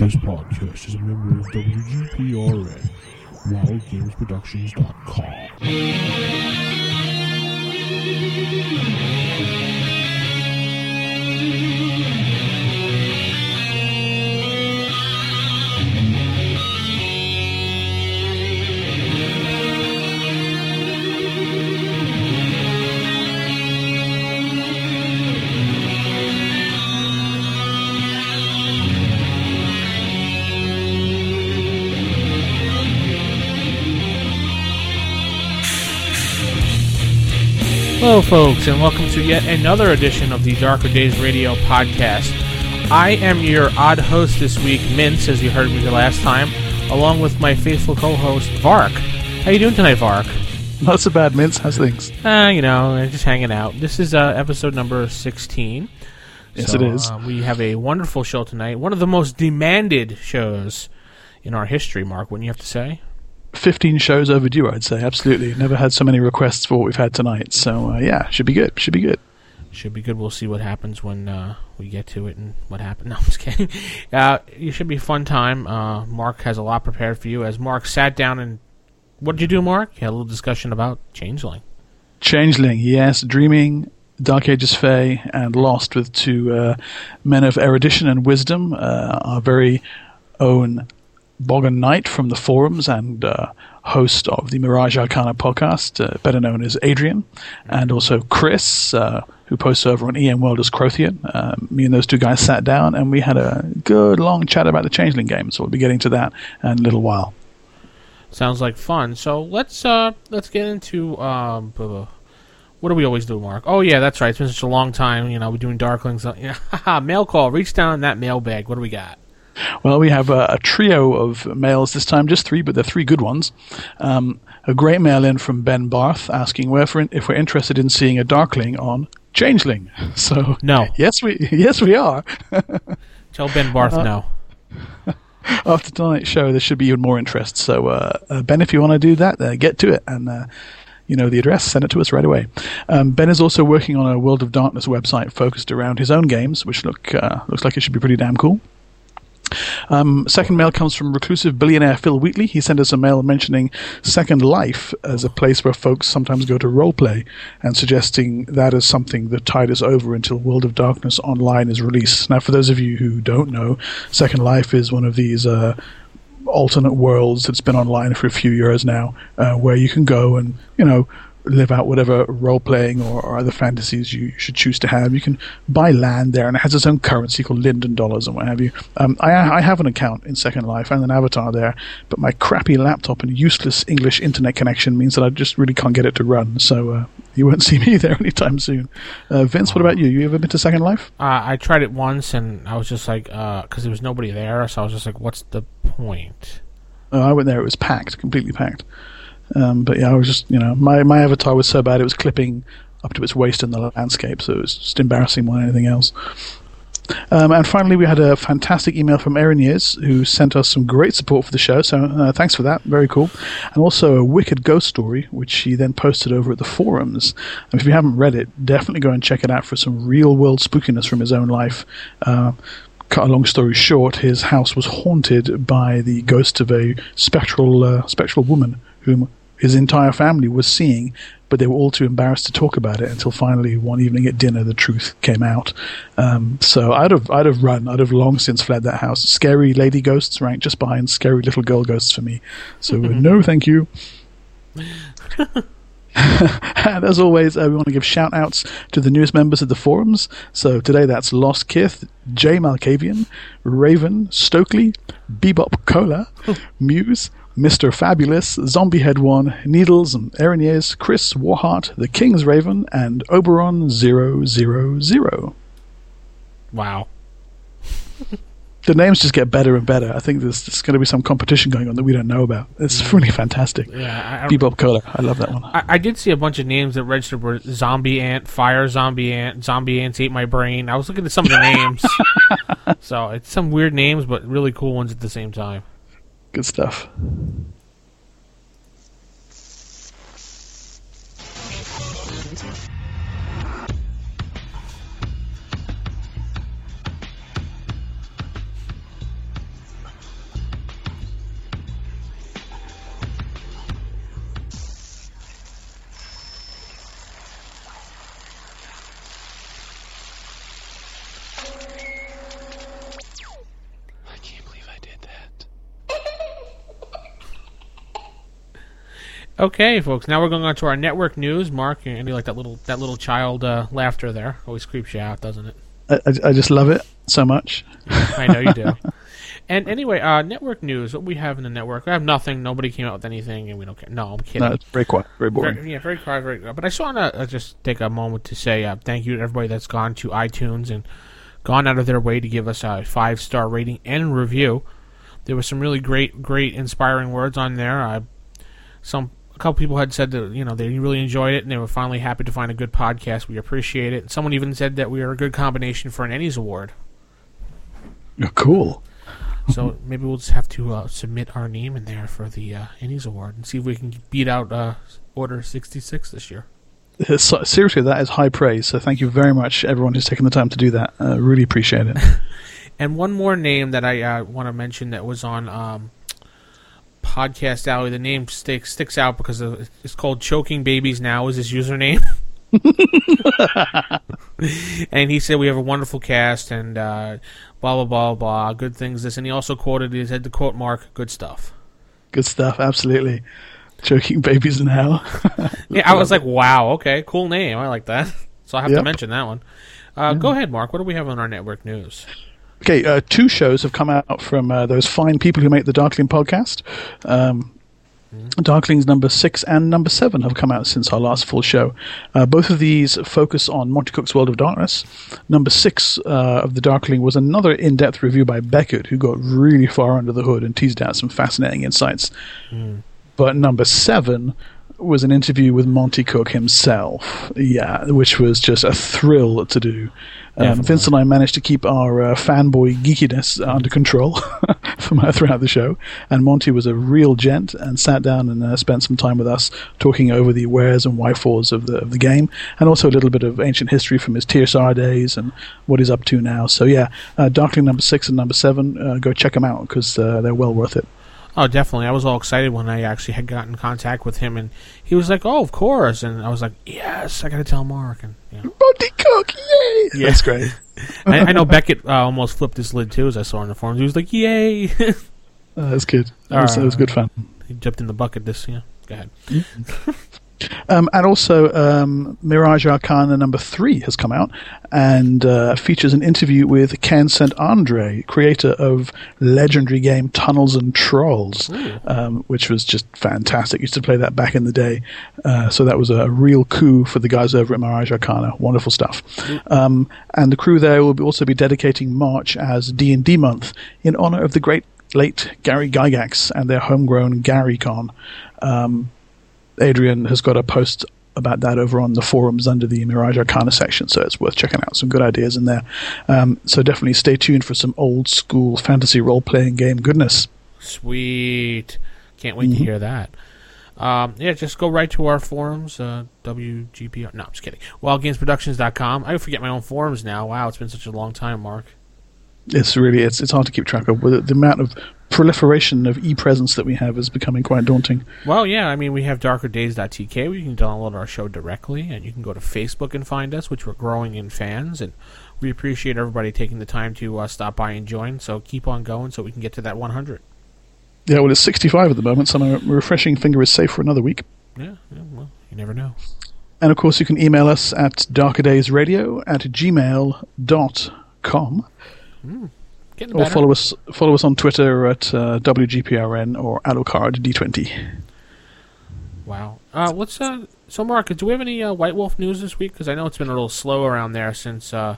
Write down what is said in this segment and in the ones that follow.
This podcast is a member of WGPRN, WildGamesProductions.com. Hello, folks, and welcome to yet another edition of the Darker Days Radio podcast. I am your odd host this week, Mince, as you heard me the last time, along with my faithful co-host, Vark. How you doing tonight, Vark? Not so bad, Mince. How's things? Uh, you know, just hanging out. This is uh, episode number 16. Yes, So, it is. Uh, we have a wonderful show tonight. One of the most demanded shows in our history, Mark, wouldn't you have to say? 15 shows overdue, I'd say. Absolutely. Never had so many requests for what we've had tonight. So, uh, yeah, should be good. Should be good. Should be good. We'll see what happens when uh, we get to it and what happened. No, I'm just kidding. Uh, it should be a fun time. Uh, Mark has a lot prepared for you. As Mark sat down and what did you do, Mark? You had a little discussion about Changeling. Changeling, yes. Dreaming, Dark Ages Fae, and Lost with two uh, men of erudition and wisdom. Uh, our very own Boggan Knight from the forums and uh, host of the Mirage Arcana podcast, uh, better known as Adrian, and also Chris, uh, who posts over on EN World as Crothian. Uh, me and those two guys sat down and we had a good long chat about the Changeling game, so we'll be getting to that in a little while. Sounds like fun. So let's uh, let's get into um, what do we always do, Mark? Oh yeah, that's right. It's been such a long time. You know, we're doing Darklings. Yeah, mail call. Reach down in that mailbag. What do we got? Well, we have a, a trio of mails this time, just three, but they're three good ones. Um, a great mail in from Ben Barth asking where for, if we're interested in seeing a Darkling on Changeling. So No. yes, we yes we are. Tell Ben Barth Uh, no. After tonight's show, there should be even more interest. So uh, uh, Ben, if you want to do that, uh, get to it and. Uh, you know the address, send it to us right away. Um, ben is also working on a World of Darkness website focused around his own games, which look uh, looks like it should be pretty damn cool. Um, second mail comes from reclusive billionaire Phil Wheatley. He sent us a mail mentioning Second Life as a place where folks sometimes go to roleplay and suggesting that as something that tide us over until World of Darkness Online is released. Now, for those of you who don't know, Second Life is one of these uh, alternate worlds that's been online for a few years now, uh, where you can go and, you know, live out whatever role playing or, or other fantasies you should choose to have. You can buy land there, and it has its own currency called Linden dollars and what have you. Um, I, I have an account in Second Life and an avatar there, but my crappy laptop and useless English internet connection means that I just really can't get it to run. So uh, you won't see me there anytime soon. Uh, Vince, what about you? You ever been to Second Life? Uh, I tried it once and I was just like, because there was nobody there, so I was just like, what's the point? Oh, I went there. It was packed, completely packed. Um, but yeah, I was just, you know, my, my avatar was so bad it was clipping up to its waist in the landscape, so it was just embarrassing more than anything else. Um, and finally, we had a fantastic email from Erin Years, who sent us some great support for the show. So uh, thanks for that. Very cool. And also a wicked ghost story, which she then posted over at the forums. And if you haven't read it, definitely go and check it out for some real world spookiness from his own life. Uh, cut a long story short, his house was haunted by the ghost of a spectral uh, spectral woman whom his entire family was seeing, but they were all too embarrassed to talk about it until finally one evening at dinner the truth came out. Um, so I'd have I'd have run. I'd have long since fled that house. Scary lady ghosts ranked just behind scary little girl ghosts for me. So uh, no, thank you. and as always, uh, we want to give shout outs to the newest members of the forums. So today that's Lost Kith, Jay Malkavian, Raven, Stokely, Bebop Cola, Muse, Mr. Fabulous, Zombie Head One, Needles and Aaron Years, Chris Warhart, The King's Raven, and Oberon 000. Wow. The names just get better and better. I think there's, there's going to be some competition going on that we don't know about. It's mm. really fantastic. Yeah, I, Bebop Cola, I love that one. I, I did see a bunch of names that registered were zombie ant, fire zombie ant, zombie ants ate my brain. I was looking at some of the names. so it's some weird names, but really cool ones at the same time. Good stuff. Okay, folks. Now we're going on to our network news. Mark, you you like that little that little child uh, laughter there? Always creeps you out, doesn't it? I, I, just love it so much. I know you do. and anyway, uh, network news. What we have in the network? I have nothing. Nobody came out with anything, and we don't care. No, I'm kidding. No, it's very quiet, very boring. Very, yeah, very quiet, very. But I just want to uh, just take a moment to say uh, thank you to everybody that's gone to iTunes and gone out of their way to give us a five star rating and review. There was some really great, great, inspiring words on there. Uh, some couple people had said that you know they really enjoyed it and they were finally happy to find a good podcast. We appreciate it. Someone even said that we are a good combination for an Ennies award. Cool. So maybe we'll just have to uh, submit our name in there for the uh, Ennies award and see if we can beat out uh, Order sixty six this year. Uh, Seriously, that is high praise. So thank you very much, everyone who's taken the time to do that. Uh, really appreciate it. And one more name that I uh, want to mention that was on um, Podcast Alley. The name sticks sticks out because of, it's called Choking Babies Now is his username. and he said we have a wonderful cast and uh, blah blah blah blah good things. This and he also quoted he said the quote mark good stuff. Good stuff, absolutely. Choking babies now. Yeah, I was like, wow, okay, cool name. I like that. So I have to mention that one. Uh, Go ahead, Mark. What do we have on our network news? Okay, uh, two shows have come out from uh, those fine people who make the Darkling podcast. Um, Darklings number six and number seven have come out since our last full show. Uh, both of these focus on Monte Cook's World of Darkness. Number six uh, of the Darkling was another in-depth review by Beckett, who got really far under the hood and teased out some fascinating insights. But number seven was an interview with Monte Cook himself. Yeah, which was just a thrill to do. Um, Vince and I managed to keep our uh, fanboy geekiness under control from throughout the show, and Monty was a real gent and sat down and uh, spent some time with us talking over the wheres and whyfores of the of the game, and also a little bit of ancient history from his TSR days and what he's up to now. So yeah, uh, Darkling number six and number seven, uh, go check them out because uh, they're well worth it. Oh, definitely. I was all excited when I actually had gotten in contact with him, and he was like, "Oh, of course," and I was like, "Yes, I got to tell Mark." And yeah. Monte Cook, yay! Yeah. That's great. I, I know Beckett uh, almost flipped his lid too, as I saw in the forums. He was like, "Yay!" That's good. That was, that was good fun. he jumped in the bucket. This, yeah. Go ahead. Um, and also, um, Mirage Arcana number three has come out and uh, features an interview with Ken St. Andre, creator of legendary game Tunnels and Trolls, um, which was just fantastic. Used to play that back in the day, uh, so that was a real coup for the guys over at Mirage Arcana. Wonderful stuff. Um, and the crew there will be also be dedicating March as D and D month in honor of the great late Gary Gygax and their homegrown GaryCon. Um, Adrian has got a post about that over on the forums under the Mirage Arcana section, so it's worth checking out. Some good ideas in there. Um, so definitely stay tuned for some old school fantasy role playing game goodness. Sweet. Can't wait to hear that. Um, yeah, just go right to our forums, uh, WGPR. No, I'm just kidding. WildGamesProductions.com. I forget my own forums now. Wow, it's been such a long time, Mark. It's really it's it's hard to keep track of. With the amount of proliferation of e presence that we have is becoming quite daunting. Well, yeah, I mean, we have darkerdays.tk where you can download our show directly, and you can go to Facebook and find us, which we're growing in fans, and we appreciate everybody taking the time to uh, stop by and join. So keep on going so we can get to that 100. Yeah, well, it's 65 at the moment, so my refreshing finger is safe for another week. Yeah, yeah well, you never know. And of course, you can email us at darkerdaysradio at gmail.com. Getting Or better. follow us follow us on Twitter at uh, WGPRN or Alucard D20. Wow. Uh, what's uh? So, Mark, do we have any uh, White Wolf news this week? Because I know it's been a little slow around there since. Uh,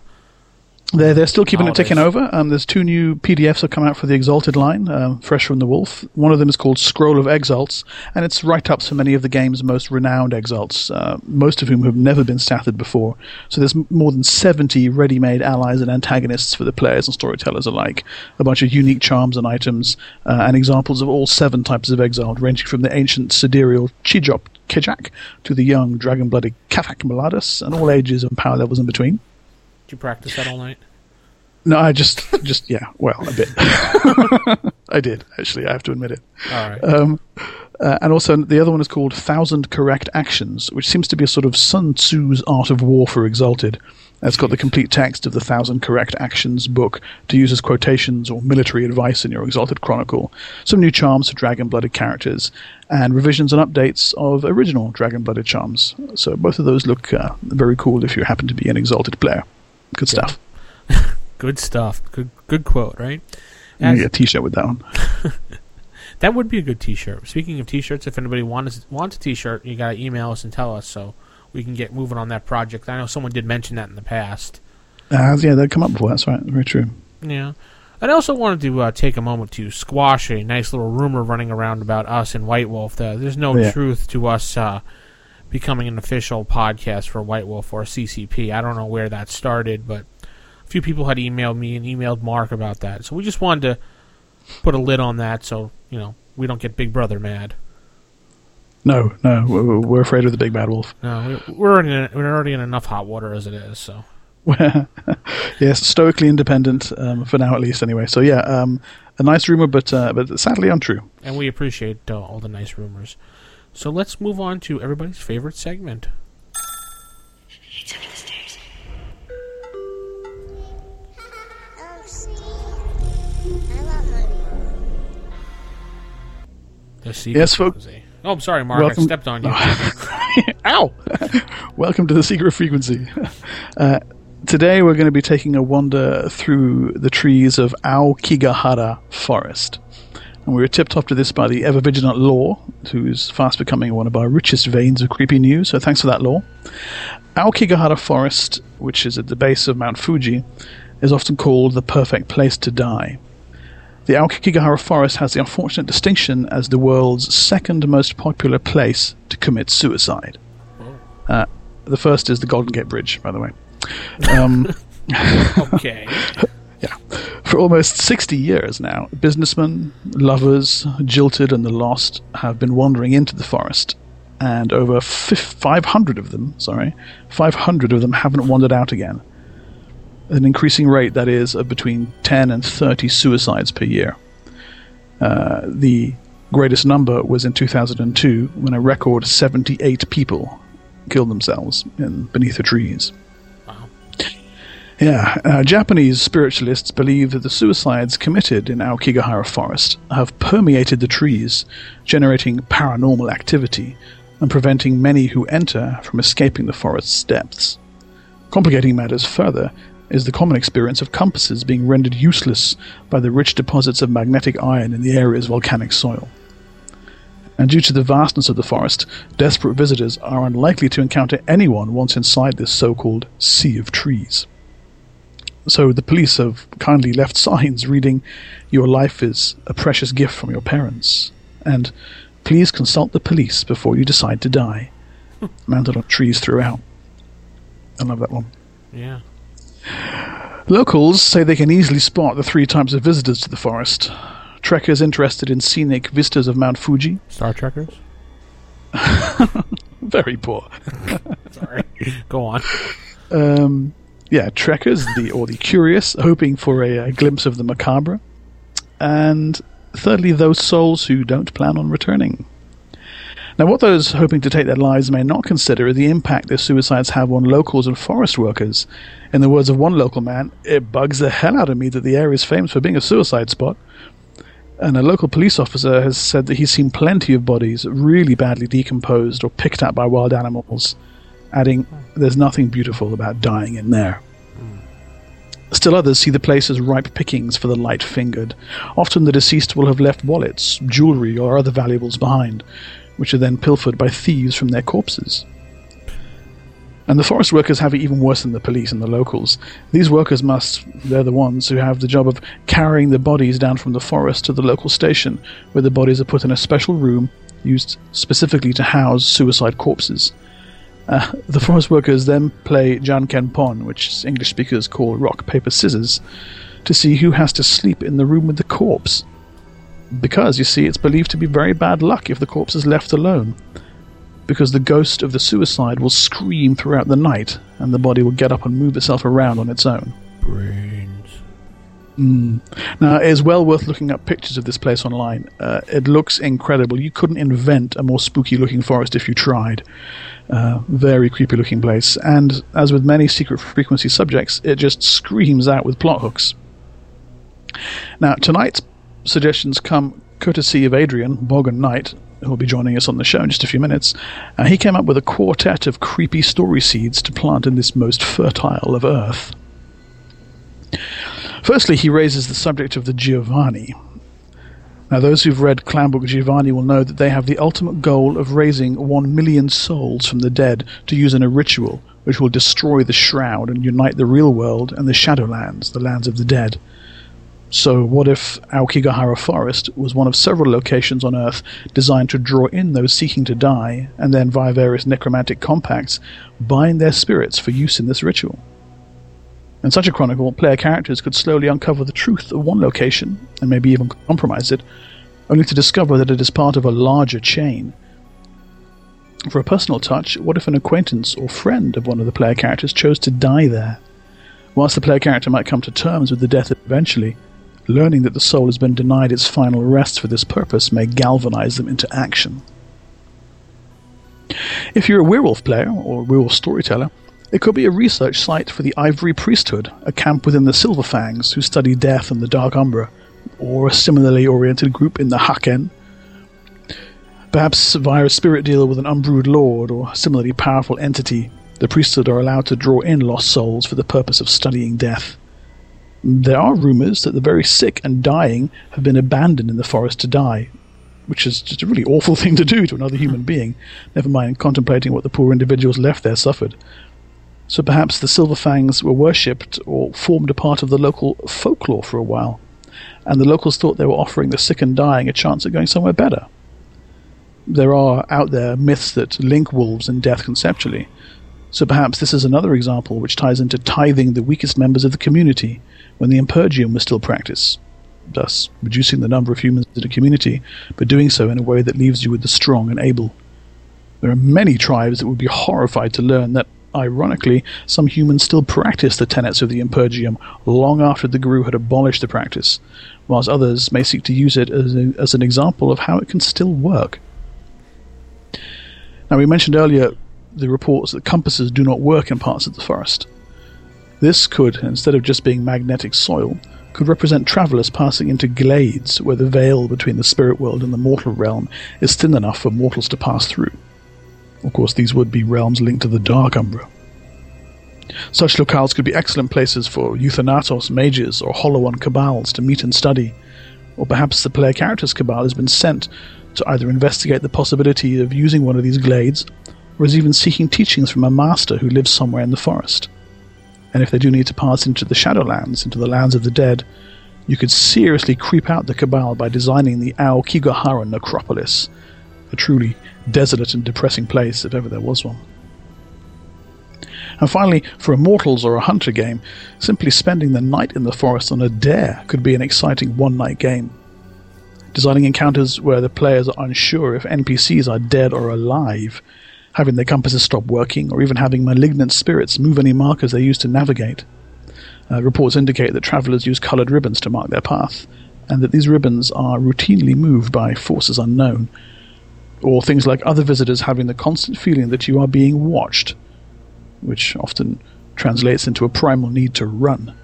They're, they're still keeping it ticking over. Um, there's two new PDFs that come out for the Exalted line, um, fresh from the Wolf. One of them is called Scroll of Exalts, and it's write ups for many of the game's most renowned Exalts, uh, most of whom have never been statted before. So there's more than 70 ready made allies and antagonists for the players and storytellers alike, a bunch of unique charms and items, uh, and examples of all seven types of Exalt, ranging from the ancient sidereal Chejop Kejak to the young dragon blooded Kafak Maladus, and all ages and power levels in between. Did you practice that all night? No, I just, just yeah, well, a bit. I did actually. I have to admit it. All right. Um, uh, and also, the other one is called Thousand Correct Actions, which seems to be a sort of Sun Tzu's Art of War for Exalted. It's got the complete text of the Thousand Correct Actions book to use as quotations or military advice in your Exalted Chronicle, some new charms for Dragon Blooded characters, and revisions and updates of original Dragon Blooded charms. So both of those look uh, very cool if you happen to be an Exalted player. Good stuff. Good stuff. Good good quote, right? As- get a t-shirt with that one. that would be a good T-shirt. Speaking of T-shirts, if anybody wants wants a T-shirt, you gotta email us and tell us so we can get moving on that project. I know someone did mention that in the past. Uh, yeah, they've come up before. That's right. Very true. Yeah. I also wanted to uh, take a moment to squash a nice little rumor running around about us and White Wolf. Uh, there's no Yeah. truth to us uh, becoming an official podcast for White Wolf or CCP. I don't know where that started, but a few people had emailed me and emailed Mark about that. So we just wanted to put a lid on that so, you know, we don't get Big Brother mad. No, no, we're, afraid of the big bad wolf. No, we- we're already in, we're already in enough hot water as it is. So yes, stoically independent um, for now, at least. Anyway, so yeah, um, a nice rumor, but uh, but sadly untrue. and we appreciate uh, all the nice rumors. So let's move on to everybody's favorite segment. Oh, see? I love my mom. The secret Yes, folk- frequency. Oh, I'm sorry, Mark. Welcome- I stepped on you. Ow! Welcome to the secret frequency. Uh, today we're going to be taking a wander through the trees of Aokigahara Forest. And we were tipped off to this by the ever vigilant Law, who's fast becoming one of our richest veins of creepy news, so thanks for that, Law. Aokigahara Forest, which is at the base of Mount Fuji, is often called the perfect place to die. The Aokigahara Forest has the unfortunate distinction as the world's second most popular place to commit suicide. Uh, the first is the Golden Gate Bridge, by the way. Um, okay. for almost 60 years now, businessmen, lovers, jilted, and the lost have been wandering into the forest. And over fif- 500 of them, sorry, 500 of them haven't wandered out again. An increasing rate, that is, of between 10 and 30 suicides per year. Uh, the greatest number was in 2002 when a record 78 people killed themselves in beneath the trees. Yeah, uh, Japanese spiritualists believe that the suicides committed in Aokigahara Forest have permeated the trees, generating paranormal activity and preventing many who enter from escaping the forest's depths. Complicating matters further is the common experience of compasses being rendered useless by the rich deposits of magnetic iron in the area's volcanic soil. And due to the vastness of the forest, desperate visitors are unlikely to encounter anyone once inside this so called sea of trees. So the police have kindly left signs reading, Your life is a precious gift from your parents, and please consult the police before you decide to die. Mounted on trees throughout. I love that one. Yeah. Locals say they can easily spot the three types of visitors to the forest. Trekkers interested in scenic vistas of Mount Fuji. Star Trekkers. Very poor. Sorry. Go on. Um, yeah, trekkers, the or the curious, hoping for a, a glimpse of the macabre, and thirdly, those souls who don't plan on returning. Now, what those hoping to take their lives may not consider is the impact their suicides have on locals and forest workers. In the words of one local man, it bugs the hell out of me that the area is famous for being a suicide spot. And a local police officer has said that he's seen plenty of bodies really badly decomposed or picked at by wild animals, adding, There's nothing beautiful about dying in there. Still others see the place as ripe pickings for the light fingered. Often the deceased will have left wallets, jewelry, or other valuables behind, which are then pilfered by thieves from their corpses. And the forest workers have it even worse than the police and the locals. These workers must, they're the ones who have the job of carrying the bodies down from the forest to the local station, where the bodies are put in a special room used specifically to house suicide corpses. Uh, the forest workers then play Janken Pon, which English speakers call rock, paper, scissors, to see who has to sleep in the room with the corpse. Because, you see, it's believed to be very bad luck if the corpse is left alone. Because the ghost of the suicide will scream throughout the night, and the body will get up and move itself around on its own. Brains. Now, it is well worth looking up pictures of this place online. Uh, it looks incredible. You couldn't invent a more spooky looking forest if you tried. Uh, very creepy looking place. And as with many secret frequency subjects, it just screams out with plot hooks. Now, tonight's suggestions come courtesy of Adrian, Boggan Knight, who will be joining us on the show in just a few minutes. Uh, he came up with a quartet of creepy story seeds to plant in this most fertile of Earth. Firstly, he raises the subject of the Giovanni. Now, those who've read Clan Book Giovanni will know that they have the ultimate goal of raising one million souls from the dead to use in a ritual which will destroy the Shroud and unite the real world and the Shadowlands, the lands of the dead. So, what if Aokigahara Forest was one of several locations on Earth designed to draw in those seeking to die, and then, via various necromantic compacts, bind their spirits for use in this ritual? In such a chronicle, player characters could slowly uncover the truth of one location, and maybe even compromise it, only to discover that it is part of a larger chain. For a personal touch, what if an acquaintance or friend of one of the player characters chose to die there? Whilst the player character might come to terms with the death eventually, learning that the soul has been denied its final rest for this purpose may galvanize them into action. If you're a werewolf player or werewolf storyteller, it could be a research site for the Ivory Priesthood, a camp within the Silverfangs who study death and the Dark Umbra, or a similarly oriented group in the Hakken. Perhaps via a spirit deal with an Umbrood Lord or similarly powerful entity, the priesthood are allowed to draw in lost souls for the purpose of studying death. There are rumors that the very sick and dying have been abandoned in the forest to die, which is just a really awful thing to do to another human hmm. being, never mind contemplating what the poor individuals left there suffered. So perhaps the Silverfangs were worshipped or formed a part of the local folklore for a while, and the locals thought they were offering the sick and dying a chance at going somewhere better. There are out there myths that link wolves and death conceptually, so perhaps this is another example which ties into tithing the weakest members of the community when the Impergium was still practiced, thus reducing the number of humans in a community, but doing so in a way that leaves you with the strong and able. There are many tribes that would be horrified to learn that, ironically, some humans still practice the tenets of the Impergium long after the Garou had abolished the practice, whilst others may seek to use it as, a, as an example of how it can still work. Now, we mentioned earlier the reports that compasses do not work in parts of the forest. This could, instead of just being magnetic soil, could represent travelers passing into glades where the veil between the spirit world and the mortal realm is thin enough for mortals to pass through. Of course, these would be realms linked to the Dark Umbra. Such locales could be excellent places for Euthanatos mages or Hollow cabals to meet and study, or perhaps the player character's cabal has been sent to either investigate the possibility of using one of these glades or is even seeking teachings from a master who lives somewhere in the forest. And if they do need to pass into the Shadowlands, into the lands of the dead, you could seriously creep out the Cabal by designing the Aokigahara Necropolis, a truly desolate and depressing place if ever there was one. And finally, for immortals or a hunter game, simply spending the night in the forest on a dare could be an exciting one night game. Designing encounters where the players are unsure if NPCs are dead or alive having their compasses stop working, or even having malignant spirits move any markers they use to navigate. Uh, reports indicate that travelers use colored ribbons to mark their path, and that these ribbons are routinely moved by forces unknown, or things like other visitors having the constant feeling that you are being watched, which often translates into a primal need to run.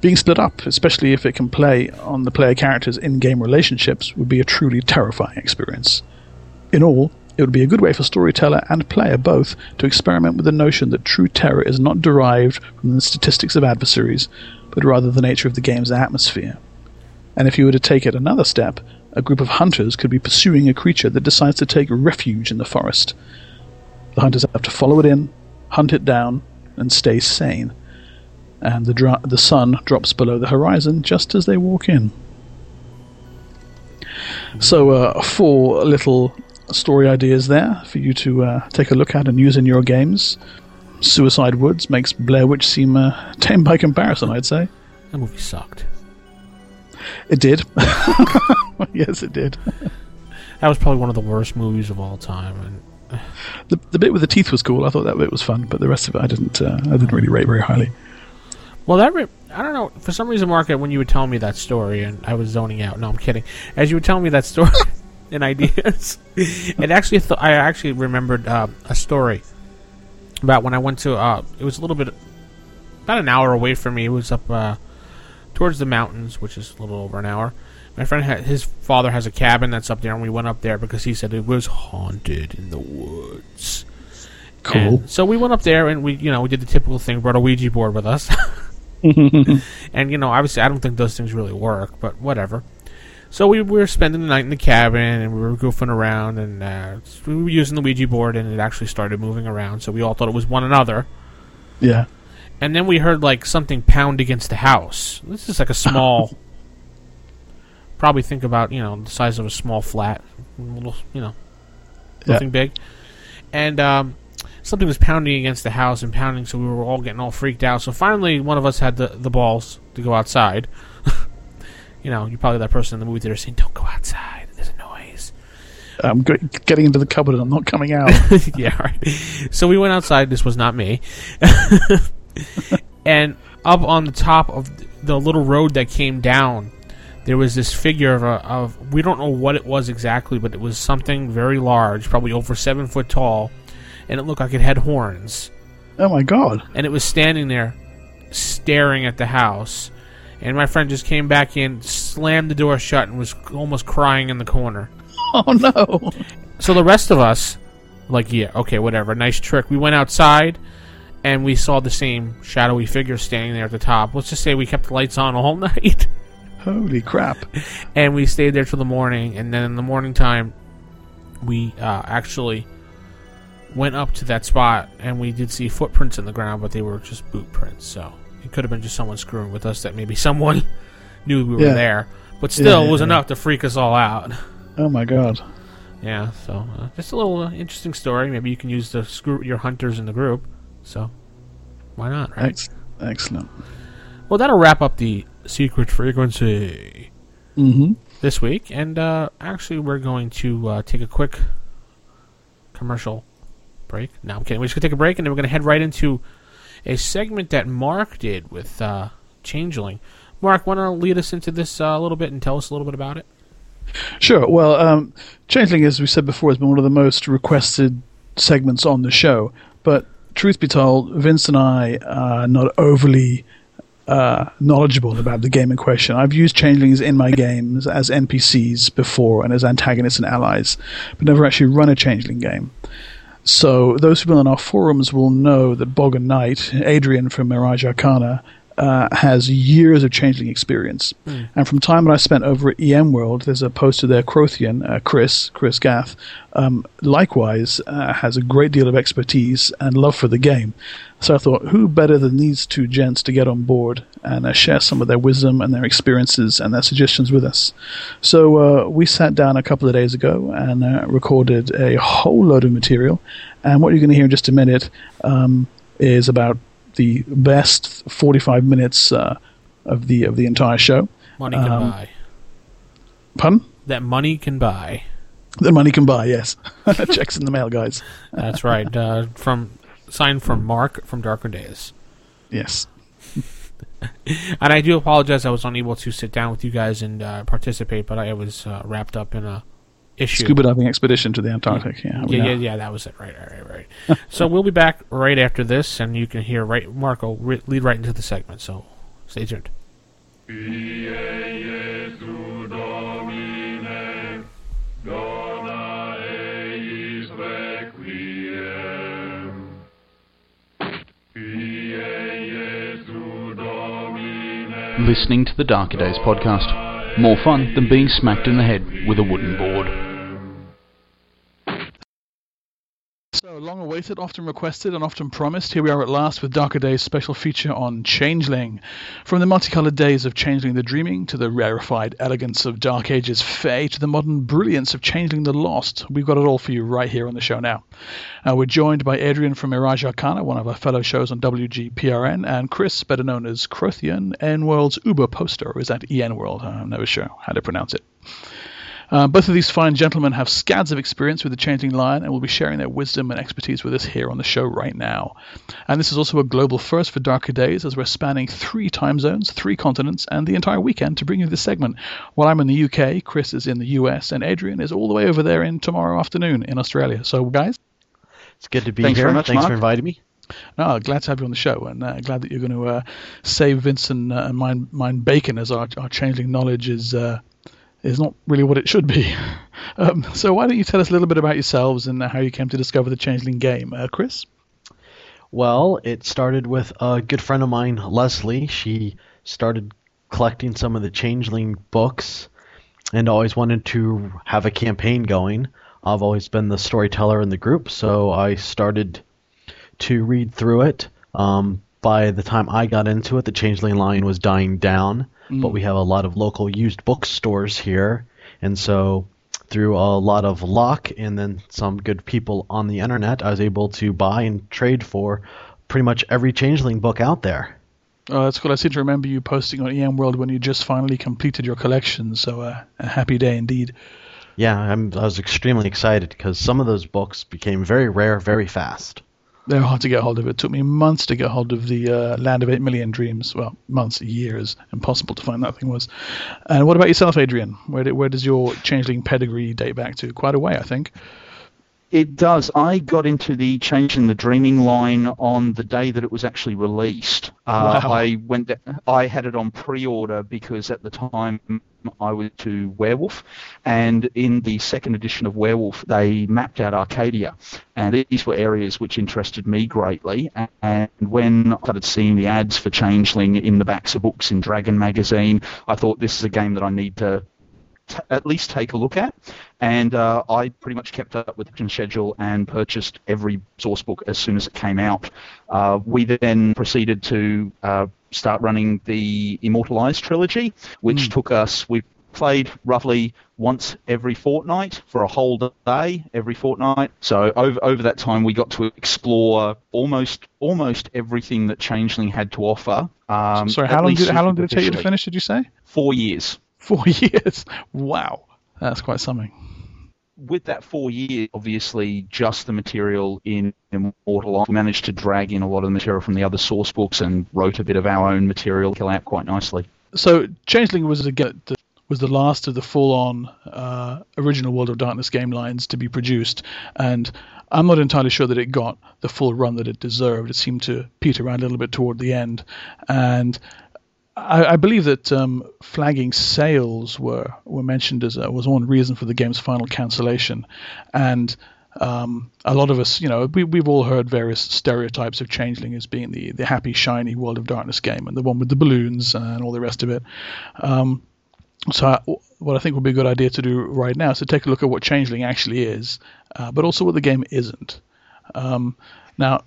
Being split up, especially if it can play on the player character's in game relationships, would be a truly terrifying experience. In all, it would be a good way for storyteller and player both to experiment with the notion that true terror is not derived from the statistics of adversaries, but rather the nature of the game's atmosphere. And if you were to take it another step, a group of hunters could be pursuing a creature that decides to take refuge in the forest. The hunters have to follow it in, hunt it down, and stay sane. And the, dra- the sun drops below the horizon just as they walk in. So, uh, four little story ideas there for you to uh, take a look at and use in your games. Suicide Woods makes Blair Witch seem uh, tame by comparison, I'd say. That movie sucked. It did. yes, it did. That was probably one of the worst movies of all time. And The, the bit with the teeth was cool. I thought that bit was fun, but the rest of it I didn't. Uh, I didn't really rate very highly. Well, that re- I don't know. For some reason, Mark, when you were telling me that story, and I was zoning out. No, I'm kidding. As you were telling me that story and ideas, it actually th- I actually remembered uh, a story about when I went to. Uh, it was a little bit about an hour away from me. It was up uh, towards the mountains, which is a little over an hour. My friend, had, his father has a cabin that's up there, and we went up there because he said it was haunted in the woods. Cool. And so we went up there, and we, you know, we did the typical thing. Brought a Ouija board with us, and you know, obviously, I don't think those things really work, but whatever. So we, we were spending the night in the cabin, and we were goofing around, and uh, we were using the Ouija board, and it actually started moving around. So we all thought it was one another. Yeah. And then we heard like something pound against the house. This is like a small. probably think about you know the size of a small flat, a little you know, Yeah. nothing big, and um, something was pounding against the house and pounding. So we were all getting all freaked out. So finally, one of us had the the balls to go outside. you know, you're probably that person in the movie theater saying, "Don't go outside. There's a noise." I'm getting into the cupboard and I'm not coming out. yeah, right. So we went outside. This was not me. and up on the top of the little road that came down, there was this figure of, a, of we don't know what it was exactly, but it was something very large, probably over seven foot tall, and it looked like it had horns. oh my god. And it was standing there, staring at the house. And my friend just came back in, slammed the door shut, and was almost crying in the corner. Oh no. So the rest of us, like, yeah, okay, whatever, nice trick. We went outside, and we saw the same shadowy figure standing there at the top. Let's just say we kept the lights on all night, Holy crap. and we stayed there till the morning. And then in the morning time, we uh, actually went up to that spot, and we did see footprints in the ground, but they were just boot prints. So it could have been just someone screwing with us. That maybe someone knew we were Yeah. there, but still, Yeah, it was yeah, enough to freak us all out. Oh my god. Yeah, so uh, just a little uh, interesting story. Maybe you can use to screw your hunters in the group. So why not, right? Ex- excellent. Well, that'll wrap up the secret frequency Mm-hmm. this week. And uh, actually, we're going to uh, take a quick commercial break. No, I'm kidding. We're just going to take a break, and then we're going to head right into a segment that Mark did with uh, Changeling. Mark, want to lead us into this uh, a little bit and tell us a little bit about it? Sure. Well, um, Changeling, as we said before, has been one of the most requested segments on the show. But truth be told, Vince and I are not overly uh, knowledgeable about the game in question. I've used changelings in my games as NPCs before and as antagonists and allies, but never actually run a changeling game. So those who've been on our forums will know that Boggan Knight, Adrian from Mirage Arcana, uh, has years of changeling experience. And from time that I spent over at EN World, there's a poster there, Crothian, uh, Chris, Chris Gath, um, likewise uh, has a great deal of expertise and love for the game. So I thought, who better than these two gents to get on board and uh, share some of their wisdom and their experiences and their suggestions with us? So uh, we sat down a couple of days ago and uh, recorded a whole load of material. And what you're going to hear in just a minute um, is about the best 45 minutes uh, of the of the entire show. Money can Um, buy. Pardon? That money can buy. The money can buy, yes. Checks in the mail, guys. That's right. Uh, from signed from Mark from Darker Days. Yes. And I do apologize. I was unable to sit down with you guys and uh, participate, but I was uh, wrapped up in a issue. Scuba diving expedition to the Antarctic. Yeah, yeah, yeah, yeah. That was it. Right, right, right, right. so we'll be back right after this, and you can hear right Marco re- lead right into the segment. So stay tuned. Listening to the Darker Days podcast. More fun than being smacked in the head with a wooden board. So long awaited, often requested, and often promised. Here we are at last with Darker Days' special feature on Changeling. From the multicolored days of Changeling the Dreaming to the rarefied elegance of Dark Ages Fae to the modern brilliance of Changeling the Lost, we've got it all for you right here on the show now. Uh, we're joined by Adrian from Mirage Arcana, one of our fellow shows on WGPRN, and Chris, better known as Crothian, N World's Uber poster, or is that EN World? I'm never sure how to pronounce it. Uh, both of these fine gentlemen have scads of experience with the Changeling line and will be sharing their wisdom and expertise with us here on the show right now. And this is also a global first for Darker Days as we're spanning three time zones, three continents, and the entire weekend to bring you this segment. While I'm in the UK, Chris is in the US, and Adrian is all the way over there in tomorrow afternoon in Australia. So, guys, It's good to be Thanks here. very much, Thanks Mark. for inviting me. no, glad to have you on the show, and uh, glad that you're going to uh, save Vincent and, uh, and mine, mine bacon as our, our changeling knowledge is uh, is not really what it should be. um, so why don't you tell us a little bit about yourselves and how you came to discover the changeling game, uh, Chris? Well, it started with a good friend of mine, Leslie. She started collecting some of the Changeling books and always wanted to have a campaign going. I've always been the storyteller in the group, so I started to read through it. Um, by the time I got into it, the Changeling line was dying down, but we have a lot of local used bookstores here, and so through a lot of luck and then some good people on the internet, I was able to buy and trade for pretty much every Changeling book out there. Oh, that's cool. I seem to remember you posting on EN World when you just finally completed your collection, so uh, a happy day indeed. Yeah, I'm, I was extremely excited because some of those books became very rare very fast. They're hard to get hold of. It took me months to get hold of the uh, Land of Eight Million Dreams. Well, months, years. Impossible to find that thing was. And what about yourself, Adrian? Where, did, where does your changeling pedigree date back to? Quite a way, I think. It does. I got into the Changeling the Dreaming line on the day that it was actually released. Uh, Wow. I went. I had it on pre-order because at the time I was to Werewolf, and in the second edition of Werewolf they mapped out Arcadia, and these were areas which interested me greatly. And when I started seeing the ads for Changeling in the backs of books in Dragon magazine, I thought this is a game that I need to t- at least take a look at. And uh, I pretty much kept up with the schedule and purchased every source book as soon as it came out. Uh, we then proceeded to uh, start running the Immortal Eyes trilogy, which took us. We played roughly once every fortnight for a whole day every fortnight. So over over that time, we got to explore almost almost everything that Changeling had to offer. Um, Sorry, how long did how long did it take you to finish? Did you say Four years. Four years? Wow, that's quite something. with that four years, obviously, just the material in Immortal, we managed to drag in a lot of the material from the other source books and wrote a bit of our own material, kill out quite nicely. So Changeling was the was the last of the full-on uh, original World of Darkness game lines to be produced, and I'm not entirely sure that it got the full run that it deserved. It seemed to peter out a little bit toward the end, and I, I believe that um, flagging sales were were mentioned as a, was one reason for the game's final cancellation, and um, a lot of us, you know, we, we've all heard various stereotypes of Changeling as being the, the happy, shiny World of Darkness game and the one with the balloons and all the rest of it. Um, so, I, what I think would be a good idea to do right now is to take a look at what Changeling actually is, uh, but also what the game isn't. Um, now,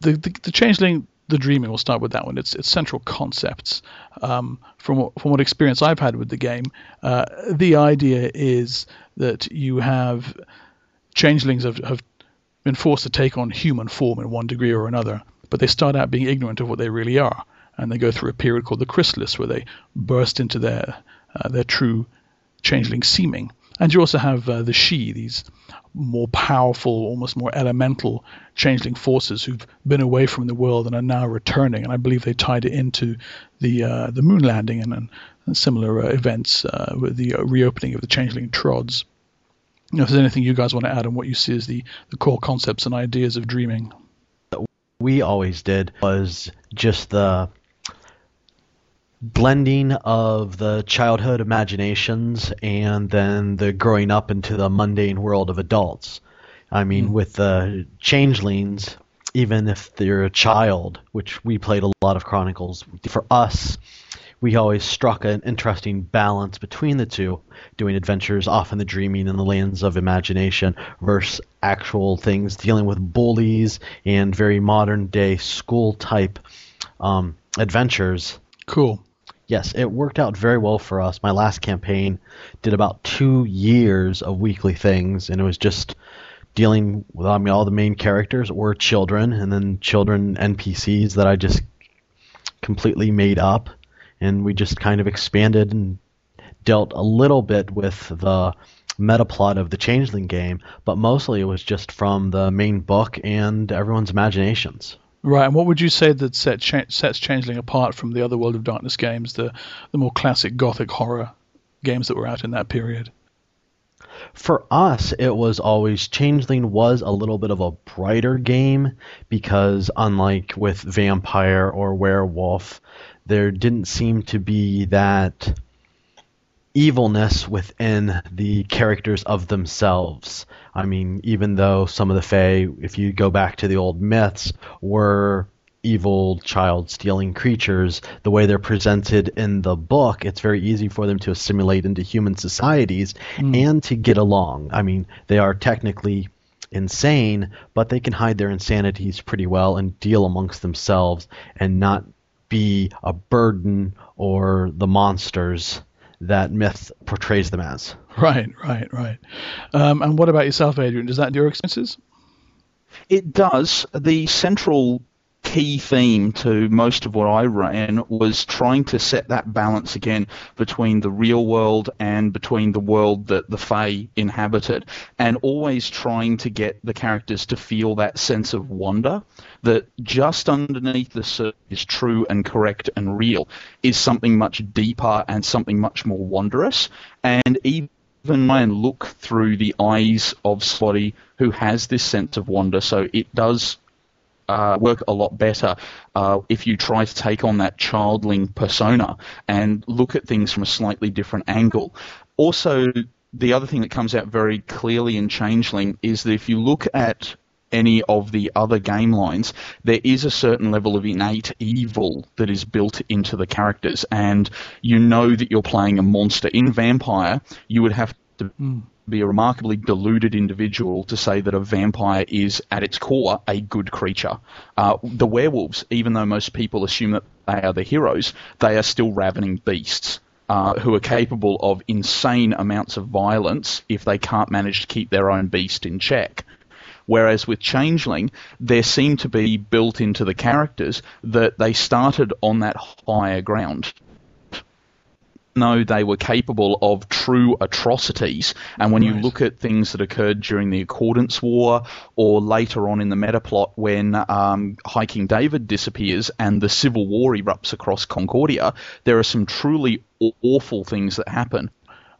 the, the the Changeling, the Dreaming, we'll start with that one. Its its central concepts. Um, from what, from what experience I've had with the game, uh, the idea is that you have changelings have, have been forced to take on human form in one degree or another, but they start out being ignorant of what they really are, and they go through a period called the chrysalis, where they burst into their uh, their true changeling seeming. And you also have uh, the sidhe, these more powerful, almost more elemental changeling forces who've been away from the world and are now returning. And I believe they tied it into the uh, the moon landing and, and similar uh, events uh, with the uh, reopening of the changeling trods. You know, if there's anything you guys want to add on what you see as the, the core concepts and ideas of dreaming. we always did was just the blending of the childhood imaginations and then the growing up into the mundane world of adults. I mean, with the changelings, even if they're a child, which we played a lot of Chronicles, for us, we always struck an interesting balance between the two, doing adventures off in the dreaming and the lands of imagination versus actual things dealing with bullies and very modern day school type um, adventures. Cool. Yes, it worked out very well for us. My last campaign did about two years of weekly things, and it was just dealing with I mean all the main characters were children, and then children NPCs that I just completely made up, and we just kind of expanded and dealt a little bit with the meta plot of the Changeling game, but mostly it was just from the main book and everyone's imaginations. Right, and what would you say that set cha- sets Changeling apart from the other World of Darkness games, the the more classic gothic horror games that were out in that period? For us, it was always Changeling was a little bit of a brighter game because, unlike with Vampire or Werewolf, there didn't seem to be that evilness within the characters of themselves. I mean, even though some of the Fae, if you go back to the old myths, were evil child stealing creatures, the way they're presented in the book, it's very easy for them to assimilate into human societies hmm. and to get along. I mean, they are technically insane, but they can hide their insanities pretty well and deal amongst themselves and not be a burden or the monsters that myth portrays them as. Right, right, right. Um, and what about yourself, Adrian? Does that do your experiences? It does. The central key theme to most of what I ran was trying to set that balance again between the real world and between the world that the Fae inhabited, and always trying to get the characters to feel that sense of wonder that just underneath the surface is true and correct and real is something much deeper and something much more wondrous, and even even try and look through the eyes of somebody who has this sense of wonder. So it does uh, work a lot better uh, if you try to take on that childling persona and look at things from a slightly different angle. Also, the other thing that comes out very clearly in Changeling is that if you look at any of the other game lines, there is a certain level of innate evil that is built into the characters, and you know that you're playing a monster. In Vampire, you would have to be a remarkably deluded individual to say that a vampire is, at its core, a good creature. Uh, the werewolves, even though most people assume that they are the heroes, they are still ravening beasts. Uh, who are capable of insane amounts of violence if they can't manage to keep their own beast in check. Whereas with Changeling, there seemed to be built into the characters that they started on that higher ground. Know they were capable of true atrocities, and when you look at things that occurred during the Accordance War or later on in the meta plot when um, High King David disappears and the civil war erupts across Concordia, there are some truly aw- awful things that happen.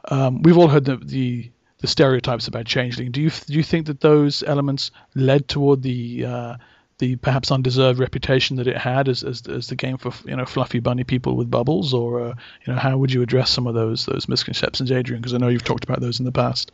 Um, we've all heard the, the the stereotypes about Changeling. Do you do you think that those elements led toward the uh, the perhaps undeserved reputation that it had as, as as the game for you know fluffy bunny people with bubbles, or uh, you know how would you address some of those those misconceptions, Adrian? Because I know you've talked about those in the past.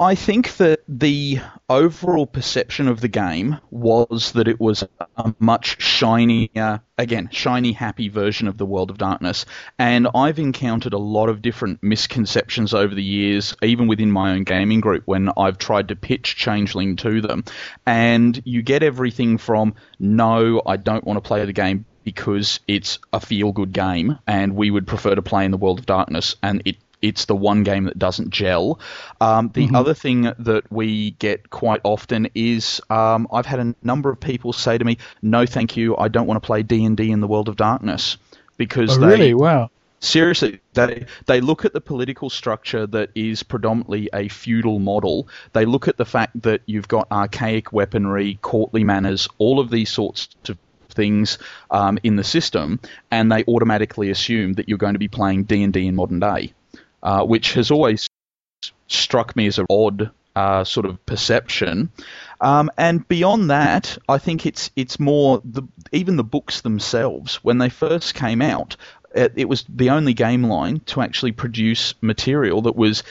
I think that the overall perception of the game was that it was a much shinier, again, shiny, happy version of the World of Darkness. And I've encountered a lot of different misconceptions over the years, even within my own gaming group, when I've tried to pitch Changeling to them. And you get everything from, no, I don't want to play the game because it's a feel good game and we would prefer to play in the World of Darkness and it it's the one game that doesn't gel. Um, the other thing that we get quite often is um, I've had a number of people say to me, "No, thank you, I don't want to play D and D in the World of Darkness," because Oh, they really? Wow. seriously they they look at the political structure that is predominantly a feudal model they look at the fact that you've got archaic weaponry courtly manners all of these sorts of things um, in the system and they automatically assume that you're going to be playing d&d in modern day uh, which has always struck me as an odd uh, sort of perception. Um, and beyond that, I think it's it's more the even the books themselves when they first came out. It, it was the only game line to actually produce material that was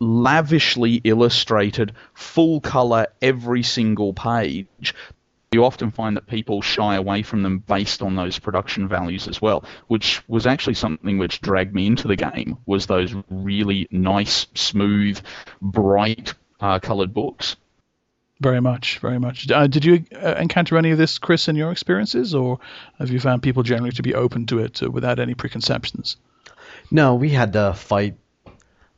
lavishly illustrated, full color, every single page. You often find that people shy away from them based on those production values as well, which was actually something which dragged me into the game. Was those really nice, smooth, bright, uh, coloured books. Very much, very much. Uh, did you uh, encounter any of this, Chris, in your experiences, or have you found people generally to be open to it uh, without any preconceptions? No, we had to fight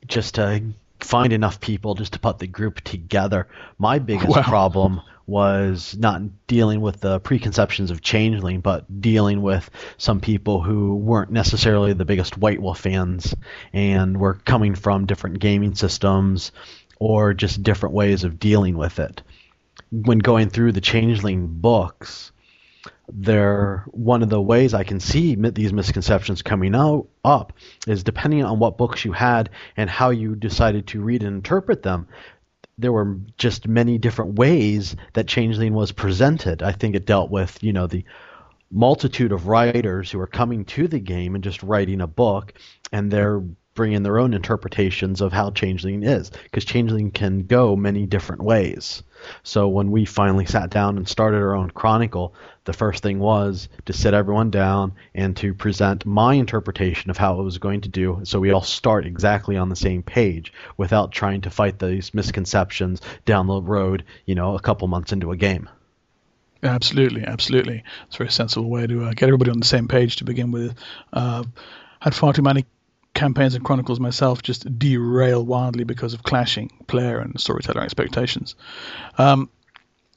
just to find enough people just to put the group together. My biggest Wow. problem was not dealing with the preconceptions of Changeling, but dealing with some people who weren't necessarily the biggest White Wolf fans and were coming from different gaming systems or just different ways of dealing with it. When going through the Changeling books, there one of the ways I can see these misconceptions coming out up is depending on what books you had and how you decided to read and interpret them. There were just many different ways that Changeling was presented. I think it dealt with you know the multitude of writers who are coming to the game and just writing a book, and they're bringing their own interpretations of how Changeling is, because Changeling can go many different ways. So when we finally sat down and started our own chronicle, the first thing was to sit everyone down and to present my interpretation of how it was going to do, so we all start exactly on the same page without trying to fight these misconceptions down the road, you know, a couple months into a game. Absolutely, absolutely. It's a very sensible way to uh, get everybody on the same page to begin with. Uh, had far too many campaigns and chronicles myself just derail wildly because of clashing player and storyteller expectations. Um,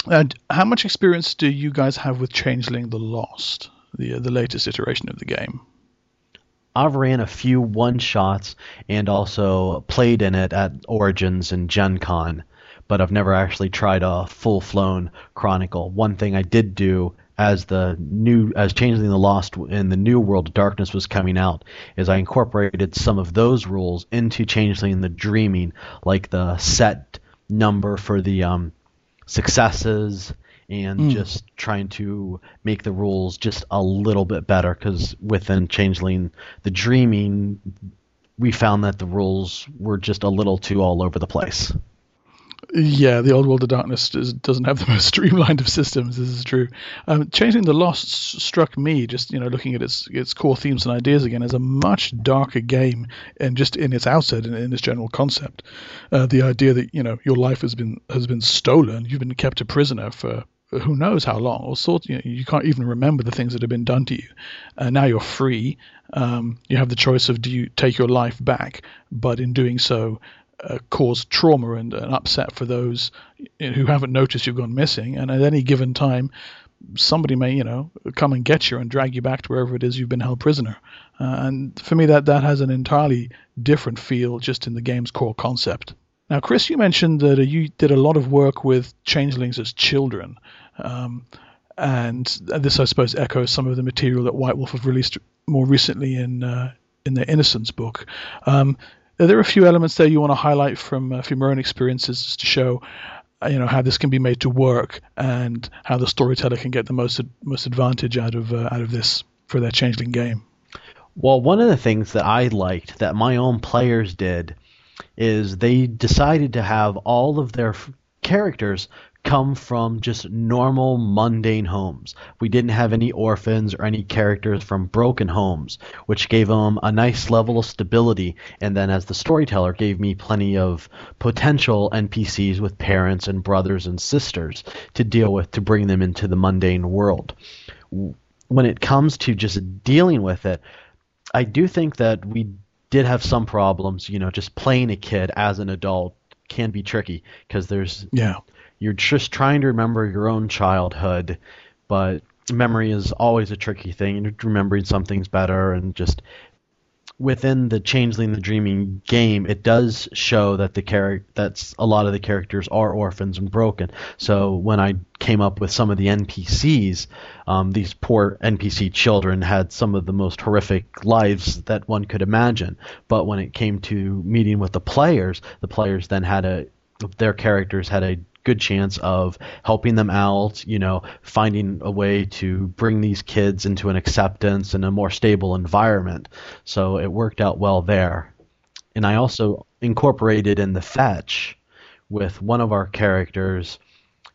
and how much experience do you guys have with Changeling: The Lost, the uh, the latest iteration of the game? I've ran a few one shots and also played in it at Origins and Gen Con, but I've never actually tried a full flown Chronicle. One thing I did do as the new as Changeling the Lost in the New World of Darkness was coming out is I incorporated some of those rules into Changeling the Dreaming, like the set number for the um, successes and just trying to make the rules just a little bit better because within Changeling the Dreaming we found that the rules were just a little too all over the place. Yeah, the old world of darkness does, doesn't have the most streamlined of systems. This is true. Um, Changeling the Lost struck me just you know looking at its its core themes and ideas again as a much darker game, and just in its outset and in its general concept, uh, the idea that you know your life has been has been stolen, you've been kept a prisoner for who knows how long, all sorts. You, know, you can't even remember the things that have been done to you. Uh, now you're free. Um, you have the choice of do you take your life back, but in doing so, uh, cause trauma and an upset for those who haven't noticed you've gone missing. And at any given time, somebody may, you know, come and get you and drag you back to wherever it is you've been held prisoner. Uh, and for me, that that has an entirely different feel just in the game's core concept. Now, Chris, you mentioned that uh, you did a lot of work with changelings as children. Um, and this, I suppose, echoes some of the material that White Wolf have released more recently in uh, in their Innocence book. Um, are there a few elements there you want to highlight from uh, from your own experiences to show, uh, you know, how this can be made to work and how the storyteller can get the most most advantage out of uh, out of this for their changeling game? Well, one of the things that I liked that my own players did is they decided to have all of their f- characters come from just normal mundane homes. We didn't have any orphans or any characters from broken homes, which gave them a nice level of stability and then as the storyteller gave me plenty of potential NPCs with parents and brothers and sisters to deal with to bring them into the mundane world. When it comes to just dealing with it, I do think that we did have some problems. You know, just playing a kid as an adult can be tricky because there's Yeah. You're just trying to remember your own childhood, but memory is always a tricky thing. And remembering something's better, and just within the Changeling the Dreaming game, it does show that the character that's a lot of the characters are orphans and broken. So when I came up with some of the NPCs, um, these poor NPC children had some of the most horrific lives that one could imagine. But when it came to meeting with the players, the players then had a their characters had a good chance of helping them out, you know, finding a way to bring these kids into an acceptance and a more stable environment. So it worked out well there. And I also incorporated in the fetch with one of our characters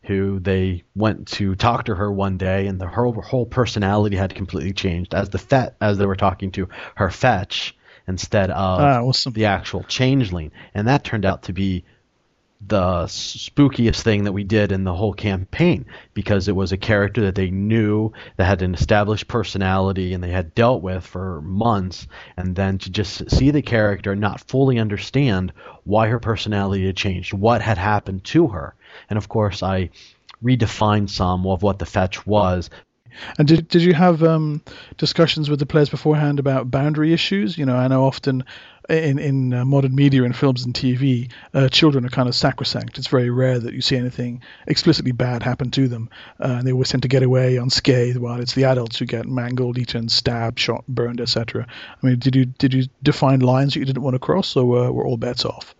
who they went to talk to her one day and the her whole personality had completely changed as the fet as they were talking to her fetch instead of Ah, awesome. the actual changeling and that turned out to be the spookiest thing that we did in the whole campaign because it was a character that they knew that had an established personality and they had dealt with for months and then to just see the character and not fully understand why her personality had changed what had happened to her and of course i redefined some of what the fetch was And did did you have um, discussions with the players beforehand about boundary issues? You know, I know often in in uh, modern media and films and TV, uh, children are kind of sacrosanct. It's very rare that you see anything explicitly bad happen to them, uh, and they always tend to get away unscathed. While it's the adults who get mangled, eaten, stabbed, shot, burned, etc. I mean, did you did you define lines that you didn't want to cross, or were all bets off?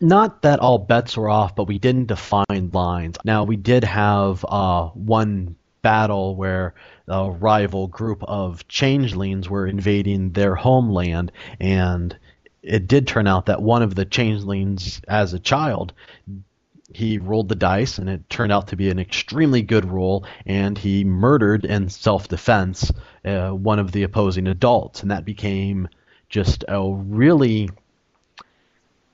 not that all bets were off, but we didn't define lines. Now we did have uh, one battle where a rival group of changelings were invading their homeland, and it did turn out that one of the changelings, as a child, he rolled the dice, and it turned out to be an extremely good roll, and he murdered in self-defense uh, one of the opposing adults, and that became just a really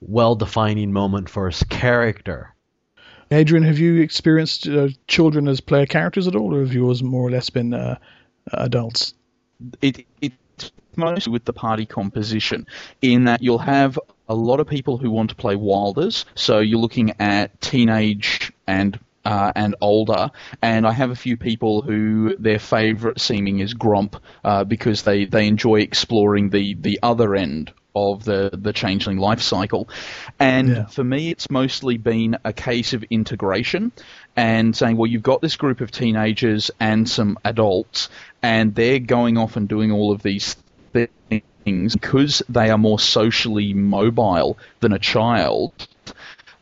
well-defining moment for his character. Adrian, have you experienced uh, children as player characters at all, or have yours more or less been uh, adults? it, it's mostly with the party composition in that you'll have a lot of people who want to play wilders so you're looking at teenage and uh, and older, and I have a few people who their favourite seeming is grump uh, because they, they enjoy exploring the, the other end of the, the changeling life cycle. And Yeah. for me, it's mostly been a case of integration and saying, well, you've got this group of teenagers and some adults, and they're going off and doing all of these things because they are more socially mobile than a child.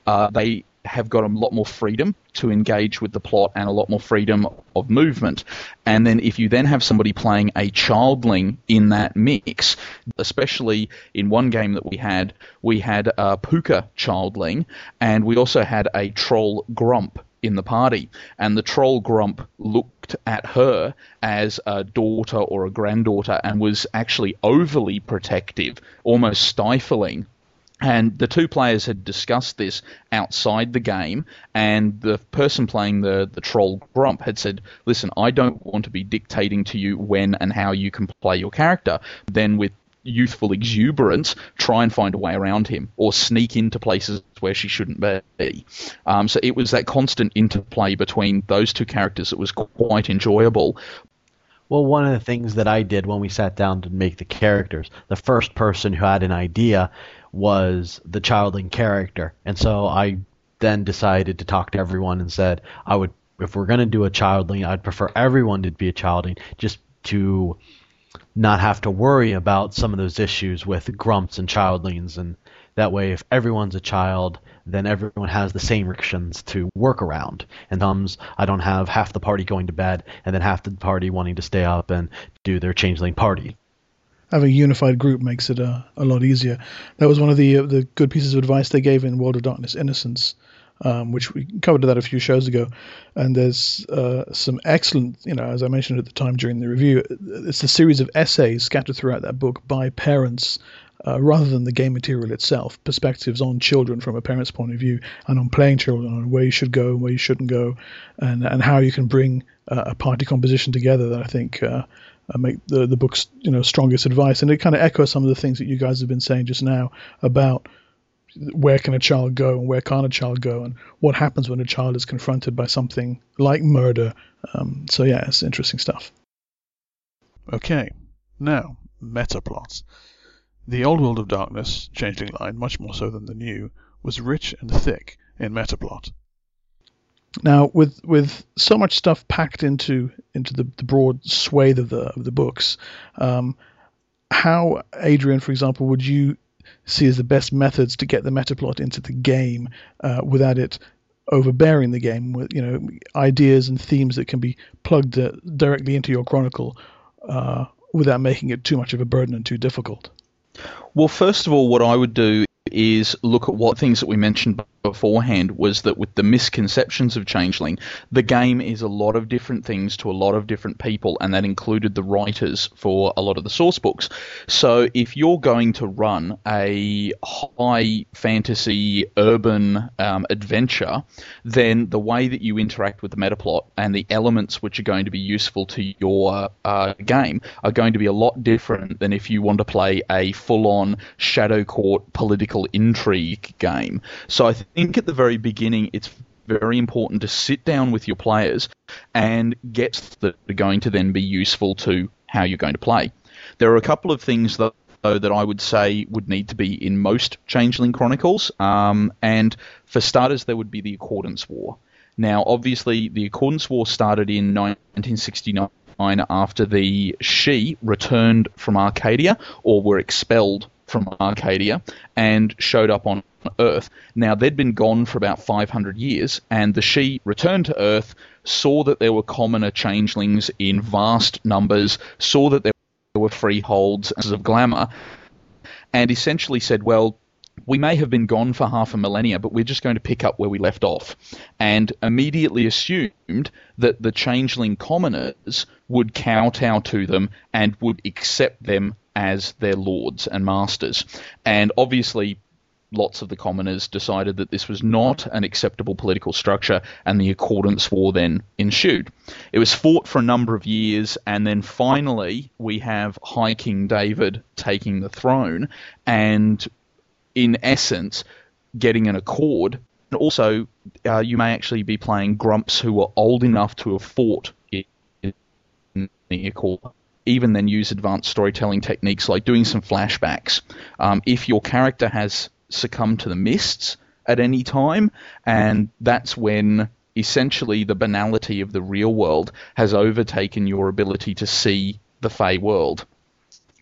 Uh, they have got a lot more freedom to engage with the plot and a lot more freedom of movement. And then if you then have somebody playing a childling in that mix, especially in one game that we had, we had a Pooka childling and we also had a troll grump in the party. And the troll grump looked at her as a daughter or a granddaughter and was actually overly protective, almost stifling and the two players had discussed this outside the game, and the person playing the, the troll grump had said, Listen, I don't want to be dictating to you when and how you can play your character. Then, with youthful exuberance, try and find a way around him or sneak into places where she shouldn't be. Um, so it was that constant interplay between those two characters that was quite enjoyable. Well, one of the things that I did when we sat down to make the characters, the first person who had an idea was the childling character. And so I then decided to talk to everyone and said, I would, if we're going to do a childling, I'd prefer everyone to be a childling just to not have to worry about some of those issues with grumps and childlings. And that way, if everyone's a child, then everyone has the same restrictions to work around. And thumbs, I don't have half the party going to bed and then half the party wanting to stay up and do their changeling party. Having a unified group makes it uh, a lot easier. That was one of the uh, the good pieces of advice they gave in World of Darkness Innocence, um, which we covered that a few shows ago. And there's uh, some excellent, you know, as I mentioned at the time during the review, it's a series of essays scattered throughout that book by parents. Uh, rather than the game material itself, perspectives on children from a parent's point of view, and on playing children, on where you should go and where you shouldn't go, and and how you can bring uh, a party composition together. That I think uh, make the the book's you know strongest advice, and it kind of echoes some of the things that you guys have been saying just now about where can a child go and where can't a child go, and what happens when a child is confronted by something like murder. Um, so yeah, it's interesting stuff. Okay, now, meta plots. The old World of Darkness, Changeling Line, much more so than the new, was rich and thick in meta plot. Now, with with so much stuff packed into into the, the broad swathe of the of the books, um, how Adrian, for example, would you see as the best methods to get the metaplot into the game uh, without it overbearing the game with you know ideas and themes that can be plugged uh, directly into your chronicle uh, without making it too much of a burden and too difficult. Well, first of all, what I would do is look at what things that we mentioned beforehand was that with the misconceptions of Changeling, the game is a lot of different things to a lot of different people, and that included the writers for a lot of the source books. So if you're going to run a high fantasy urban um, adventure, then the way that you interact with the metaplot and the elements which are going to be useful to your uh, game are going to be a lot different than if you want to play a full-on Shadow Court political intrigue game. So I think at the very beginning, it's very important to sit down with your players and get that are going to then be useful to how you're going to play. There are a couple of things though that I would say would need to be in most Changeling Chronicles. Um, and for starters, there would be the Accordance War. Now, obviously, the Accordance War started in 1969 after the Sidhe returned from Arcadia or were expelled from Arcadia and showed up on Earth. Now, they'd been gone for about 500 years, and the Sidhe returned to Earth, saw that there were commoner changelings in vast numbers, saw that there were freeholds of glamour, and essentially said, well, we may have been gone for half a millennia, but we're just going to pick up where we left off. And immediately assumed that the changeling commoners would kowtow to them and would accept them as their lords and masters. And obviously, lots of the commoners decided that this was not an acceptable political structure, and the Accordance War then ensued. It was fought for a number of years, and then finally we have High King David taking the throne, and in essence, getting an accord. And also, uh, you may actually be playing grumps who were old enough to have fought in the accord even then use advanced storytelling techniques like doing some flashbacks. Um, if your character has succumbed to the mists at any time, and that's when essentially the banality of the real world has overtaken your ability to see the Fae world.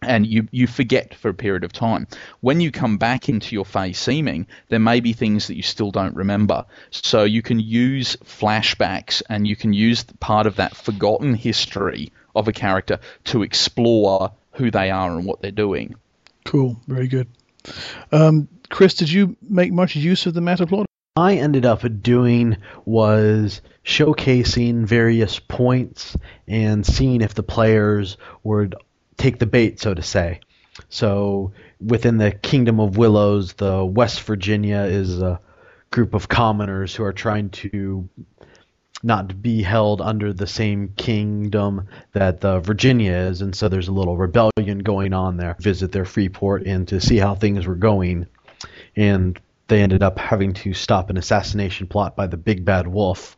And you, you forget for a period of time. When you come back into your Fae seeming, there may be things that you still don't remember. So you can use flashbacks and you can use part of that forgotten history of a character to explore who they are and what they're doing. Cool, very good. Um, Chris, did you make much use of the meta plot? I ended up doing was showcasing various points and seeing if the players would take the bait, so to say. So within the Kingdom of Willows, the West Virginia is a group of commoners who are trying to not be held under the same kingdom that the Virginia is, and so there's a little rebellion going on there. Visit their free port and to see how things were going, and they ended up having to stop an assassination plot by the Big Bad Wolf.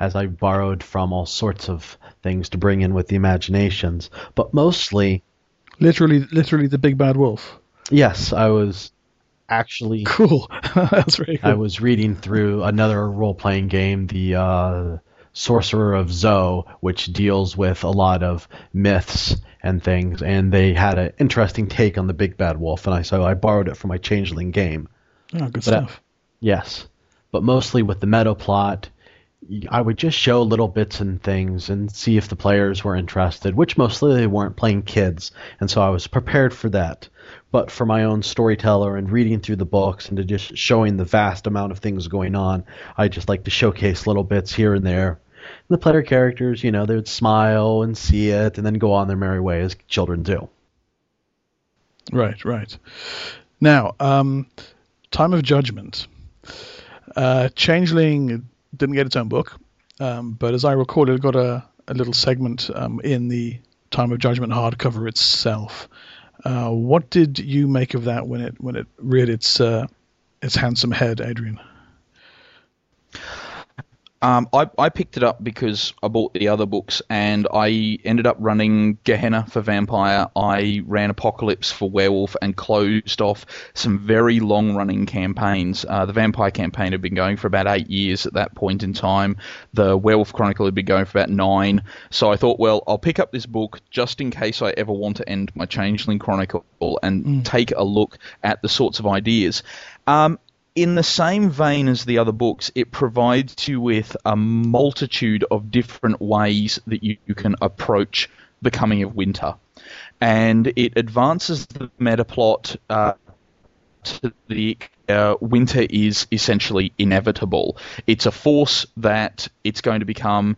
As I borrowed from all sorts of things to bring in with the imaginations, but mostly, literally, literally the Big Bad Wolf. Yes, I was actually cool. That's very cool. I was reading through another role playing game, the uh, Sorcerer of Zo, which deals with a lot of myths and things, and they had an interesting take on the Big Bad Wolf, and I so I borrowed it for my Changeling game. Oh, good But, stuff. uh, yes, but mostly with the meta plot, I would just show little bits and things and see if the players were interested, which mostly they weren't playing kids, and so I was prepared for that. But for my own storyteller and reading through the books and to just showing the vast amount of things going on, I just like to showcase little bits here and there. And the player characters, you know, they would smile and see it and then go on their merry way as children do. Right, right. Now, um, Time of Judgment. Uh, Changeling didn't get its own book, um, but as I recall, it got a, a little segment um, in the Time of Judgment hardcover itself. Uh, what did you make of that when it when it reared its uh, its handsome head, Adrian? Um, I, I picked it up because I bought the other books and I ended up running Gehenna for Vampire. I ran Apocalypse for Werewolf and closed off some very long running campaigns. Uh, the Vampire campaign had been going for about eight years at that point in time. The Werewolf Chronicle had been going for about nine. So I thought, well, I'll pick up this book just in case I ever want to end my Changeling Chronicle and take a look at the sorts of ideas. Um, in the same vein as the other books, it provides you with a multitude of different ways that you, you can approach the coming of winter. And it advances the meta plot uh, to the uh, winter is essentially inevitable. It's a force that it's going to become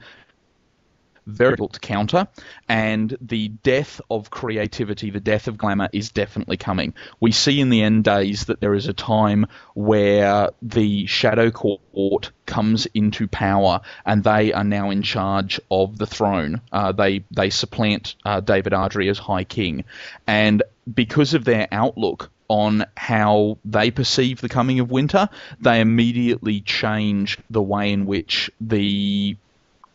very difficult to counter, and the death of creativity, the death of glamour, is definitely coming. We see in the end days that there is a time where the Shadow Court comes into power, and they are now in charge of the throne. Uh, they they supplant uh, David Ardry as High King, and because of their outlook on how they perceive the coming of winter, they immediately change the way in which the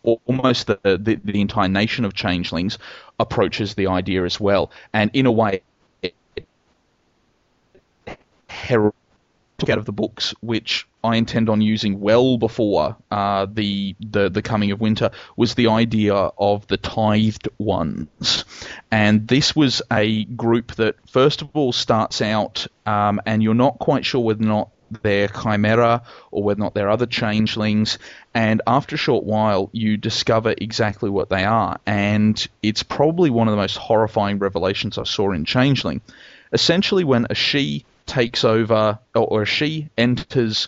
almost the, the, the entire nation of changelings approaches the idea as well, and in a way, took out of the books, which I intend on using well before uh, the, the the coming of winter, was the idea of the tithed ones, and this was a group that first of all starts out, um, and you're not quite sure whether or not they're chimera or whether or not they're other changelings. And after a short while, you discover exactly what they are. And it's probably one of the most horrifying revelations I saw in Changeling. Essentially, when a sidhe takes over, or a sidhe enters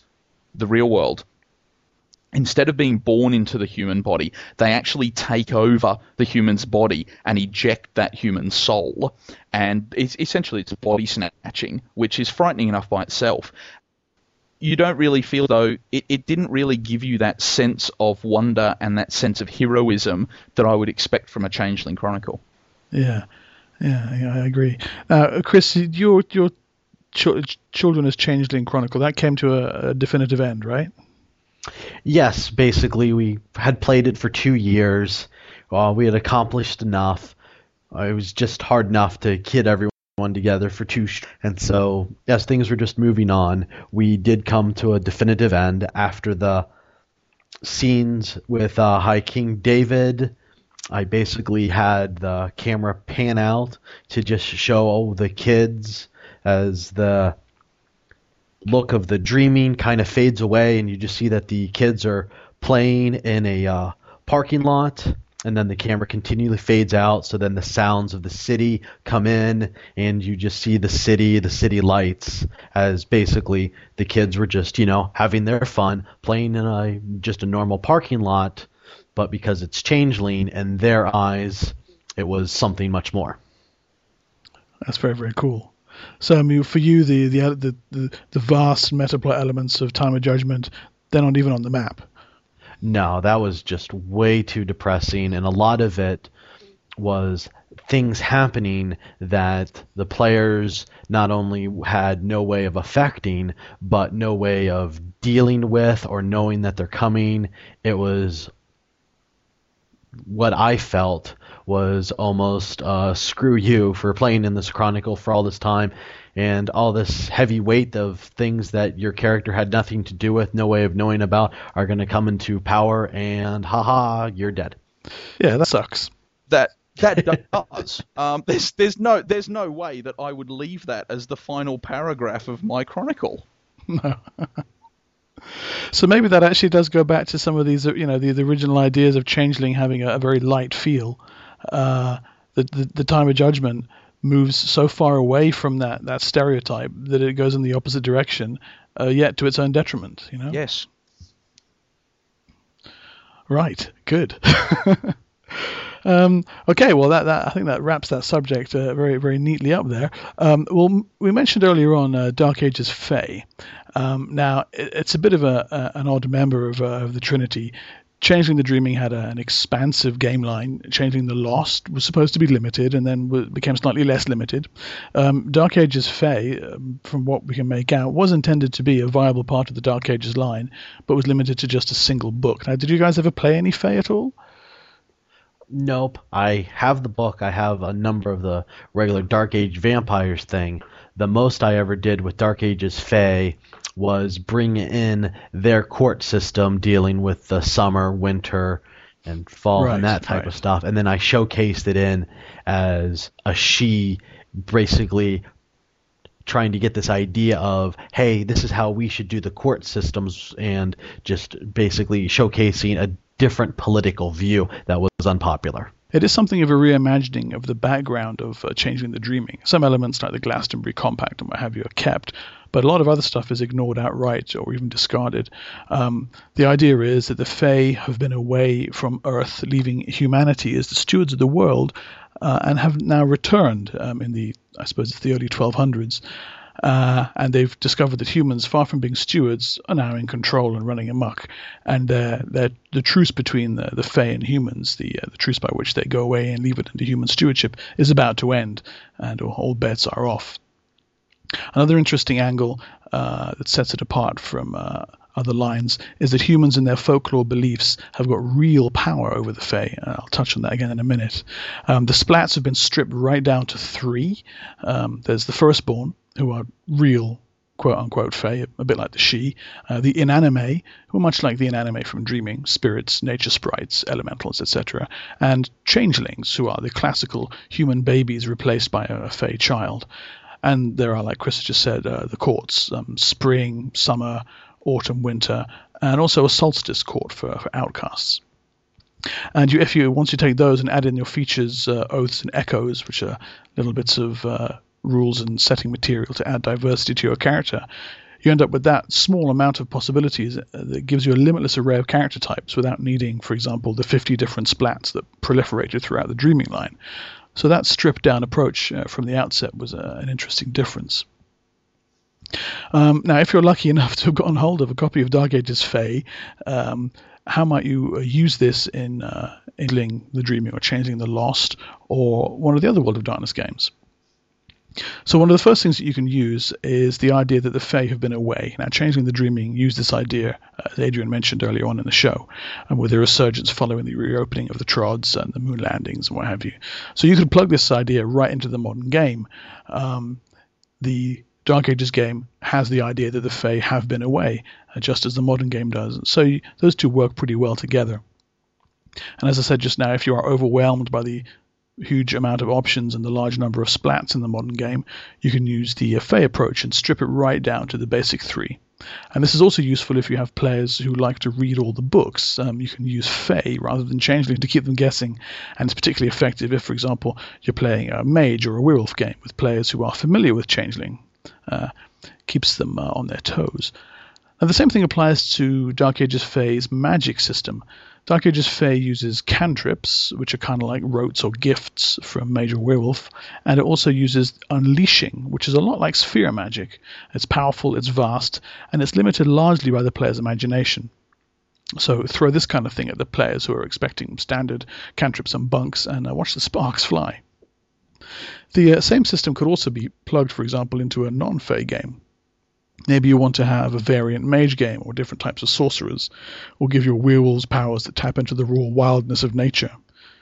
the real world, instead of being born into the human body, they actually take over the human's body and eject that human soul. And it's, essentially, it's body snatching, which is frightening enough by itself you don't really feel though it, it didn't really give you that sense of wonder and that sense of heroism that I would expect from a Changeling Chronicle. Yeah, yeah, yeah I agree. Uh, Chris, your your ch- Children as Changeling Chronicle that came to a, a definitive end, right? Yes, basically we had played it for two years. Uh, we had accomplished enough. Uh, it was just hard enough to kid everyone one together for two. Sh- and so, as things were just moving on, we did come to a definitive end after the scenes with uh, High King David. I basically had the camera pan out to just show all the kids as the look of the dreaming kind of fades away, and you just see that the kids are playing in a uh, parking lot and then the camera continually fades out. So then the sounds of the city come in and you just see the city the city lights as basically the kids were just you know having their fun playing in a just a normal parking lot but because it's changeling in their eyes it was something much more. That's very very cool. So I mean, for you, the the the the, vast metaplot elements of Time of Judgment, they're not even on the map. No, that was just way too depressing, and a lot of it was things happening that the players not only had no way of affecting, but no way of dealing with or knowing that they're coming. It was what I felt was almost uh, screw you for playing in this chronicle for all this time and all this heavy weight of things that your character had nothing to do with, no way of knowing about, are going to come into power, and haha, you're dead. Yeah, that sucks. That that does. um, there's there's no there's no way that I would leave that as the final paragraph of my chronicle. No. so maybe that actually does go back to some of these, you know, the, the original ideas of Changeling having a, a very light feel. Uh, the, the, the time of judgment moves so far away from that that stereotype that it goes in the opposite direction, uh, yet to its own detriment. You know. Yes. Right. Good. um, okay. Well, that, that I think that wraps that subject uh, very very neatly up there. Um, well, we mentioned earlier on uh, Dark Ages Fae. Um, now, it, it's a bit of a, a an odd member of, uh, of the Trinity. Changeling the Dreaming had a, an expansive game line. Changeling the Lost was supposed to be limited and then w- became slightly less limited. Um, Dark Ages Fae, um, from what we can make out, was intended to be a viable part of the Dark Ages line, but was limited to just a single book. Now, did you guys ever play any Fae at all? Nope. I have the book. I have a number of the regular Dark Age vampires thing. The most I ever did with Dark Ages Fae was bring in their court system dealing with the summer, winter, and fall Right, and that type right. of stuff. And then I showcased it in as a sidhe basically trying to get this idea of, hey, this is how we should do the court systems and just basically showcasing a different political view that was unpopular. It is something of a reimagining of the background of uh, Changeling the Dreaming. Some elements like the Glastonbury Compact and what have you are kept, but a lot of other stuff is ignored outright or even discarded. Um, the idea is that the Fae have been away from Earth, leaving humanity as the stewards of the world, uh, and have now returned um, in the, I suppose, it's the early 1200s. Uh, and they've discovered that humans, far from being stewards, are now in control and running amok. And uh, the truce between the, the Fae and humans, the uh, the truce by which they go away and leave it into human stewardship, is about to end, and all bets are off. Another interesting angle uh, that sets it apart from uh, other lines is that humans and their folklore beliefs have got real power over the Fae. I'll touch on that again in a minute. Um, the splats have been stripped right down to three. Um, there's the firstborn, who are real quote unquote Fae, a bit like the sidhe, uh, the inanimate, who are much like the inanimate from Dreaming, spirits, nature sprites, elementals, etc., and changelings, who are the classical human babies replaced by a, a Fae child. And there are, like Chris just said, uh, the courts um, spring, summer, autumn, winter, and also a solstice court for, for outcasts. And you, if you once you take those and add in your features, uh, oaths, and echoes, which are little bits of uh, rules and setting material to add diversity to your character, you end up with that small amount of possibilities that gives you a limitless array of character types without needing, for example, the 50 different splats that proliferated throughout the Dreaming line. So that stripped down approach uh, from the outset was uh, an interesting difference. Um, now, if you're lucky enough to have gotten hold of a copy of Dark Ages Fae, um, how might you uh, use this in uh, the Dreaming or Changeling the Lost or one of the other World of Darkness games? So one of the first things that you can use is the idea that the Fae have been away. Now, Changeling the Dreaming used this idea, as Adrian mentioned earlier on in the show, and with the resurgence following the reopening of the Trods and the moon landings and what have you. So you could plug this idea right into the modern game. Um, the Dark Ages game has the idea that the Fae have been away, uh, just as the modern game does. So you, those two work pretty well together. And as I said just now, if you are overwhelmed by the huge amount of options and the large number of splats in the modern game, you can use the Fae approach and strip it right down to the basic three. And this is also useful if you have players who like to read all the books. Um, you can use Fae rather than Changeling to keep them guessing, and it's particularly effective if, for example, you're playing a mage or a werewolf game with players who are familiar with Changeling. Uh, keeps them uh, on their toes. Now, the same thing applies to Dark Ages Fae's magic system. Dark Ages Fae uses cantrips, which are kind of like rotes or gifts from Mage or Werewolf, and it also uses unleashing, which is a lot like sphere magic. It's powerful, it's vast, and it's limited largely by the player's imagination. So throw this kind of thing at the players who are expecting standard cantrips and bunks, and uh, watch the sparks fly. The uh, same system could also be plugged, for example, into a non-Fae game. Maybe you want to have a variant mage game or different types of sorcerers, or give your werewolves powers that tap into the raw wildness of nature.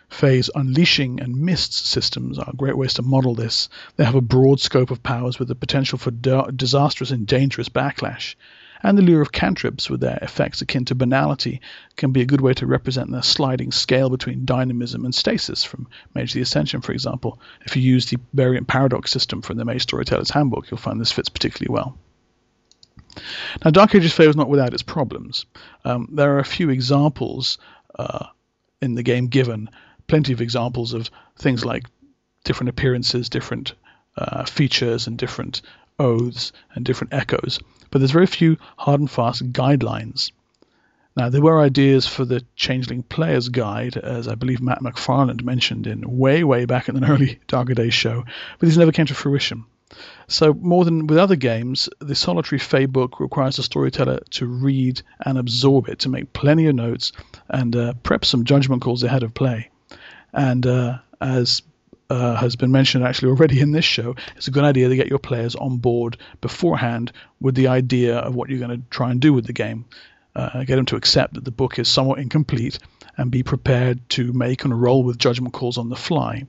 Fae's unleashing and mists systems are great ways to model this. They have a broad scope of powers with the potential for da- disastrous and dangerous backlash. And the lure of cantrips, with their effects akin to banality, can be a good way to represent the sliding scale between dynamism and stasis from Mage the Ascension, for example. If you use the variant paradox system from the Mage Storyteller's Handbook, you'll find this fits particularly well. Now, Dark Ages Fae was not without its problems. Um, there are a few examples uh, in the game given, plenty of examples of things like different appearances, different uh, features, and different oaths and different echoes. But there's very few hard and fast guidelines. Now, there were ideas for the Changeling Player's Guide, as I believe Matt McFarland mentioned in way, way back in an early Darker Days show, but these never came to fruition. So, more than with other games, the solitary Fae book requires the storyteller to read and absorb it, to make plenty of notes and uh, prep some judgment calls ahead of play. And uh, as uh, has been mentioned actually already in this show, it's a good idea to get your players on board beforehand with the idea of what you're going to try and do with the game. Uh, get them to accept that the book is somewhat incomplete and be prepared to make and roll with judgment calls on the fly.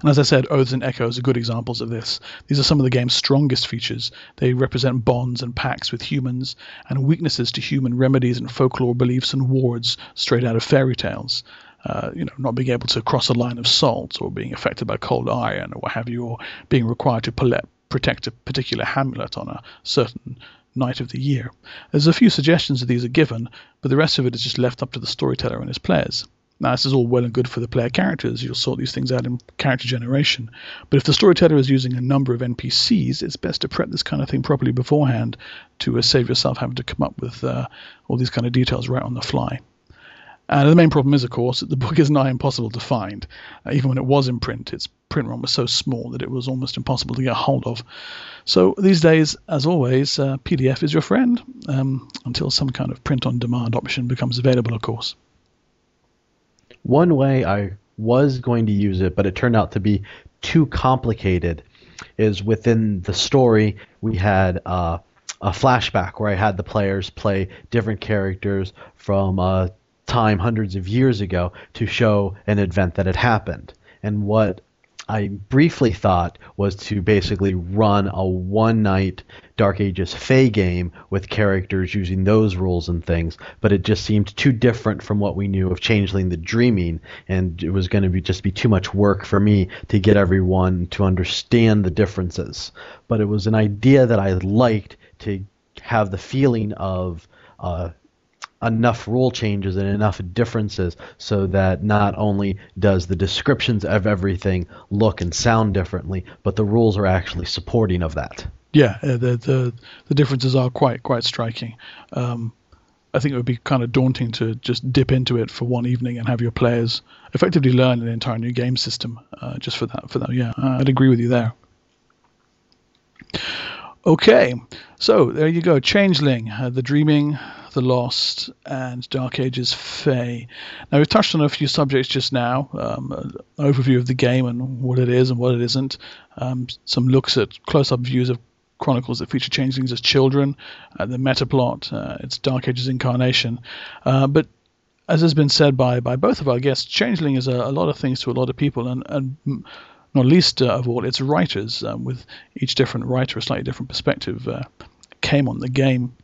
And as I said, Oaths and Echoes are good examples of this. These are some of the game's strongest features. They represent bonds and pacts with humans, and weaknesses to human remedies and folklore beliefs and wards straight out of fairy tales. Uh, you know, not being able to cross a line of salt, or being affected by cold iron, or what have you, or being required to protect a particular hamlet on a certain night of the year. There's a few suggestions of these are given, but the rest of it is just left up to the storyteller and his players. Now, this is all well and good for the player characters. You'll sort these things out in character generation. But if the storyteller is using a number of NPCs, it's best to prep this kind of thing properly beforehand to uh, save yourself having to come up with uh, all these kind of details right on the fly. And the main problem is, of course, that the book is nigh impossible to find. Uh, even when it was in print, its print run was so small that it was almost impossible to get hold of. So these days, as always, uh, PDF is your friend um, until some kind of print on demand option becomes available, of course. One way I was going to use it, but it turned out to be too complicated, is within the story we had uh, a flashback where I had the players play different characters from a time hundreds of years ago to show an event that had happened. And what I briefly thought was to basically run a one night Dark Ages Fae game with characters using those rules and things, but it just seemed too different from what we knew of Changeling the Dreaming, and it was going to be just be too much work for me to get everyone to understand the differences. But it was an idea that I liked to have the feeling of uh, enough rule changes and enough differences so that not only does the descriptions of everything look and sound differently, but the rules are actually supporting of that. Yeah, uh, the the the differences are quite quite striking. Um, I think it would be kind of daunting to just dip into it for one evening and have your players effectively learn an entire new game system uh, just for that. For that, yeah, I'd agree with you there. Okay, so there you go. Changeling, uh, the Dreaming, the Lost, and Dark Ages Fae. Now we've touched on a few subjects just now. Um, an overview of the game and what it is and what it isn't. Um, some looks at close-up views of chronicles that feature changelings as children. Uh, the meta plot, uh, its Dark Ages incarnation. Uh, but as has been said by, by both of our guests, Changeling is a, a lot of things to a lot of people, and, and not least uh, of all its writers, um, with each different writer a slightly different perspective, uh, came on the game.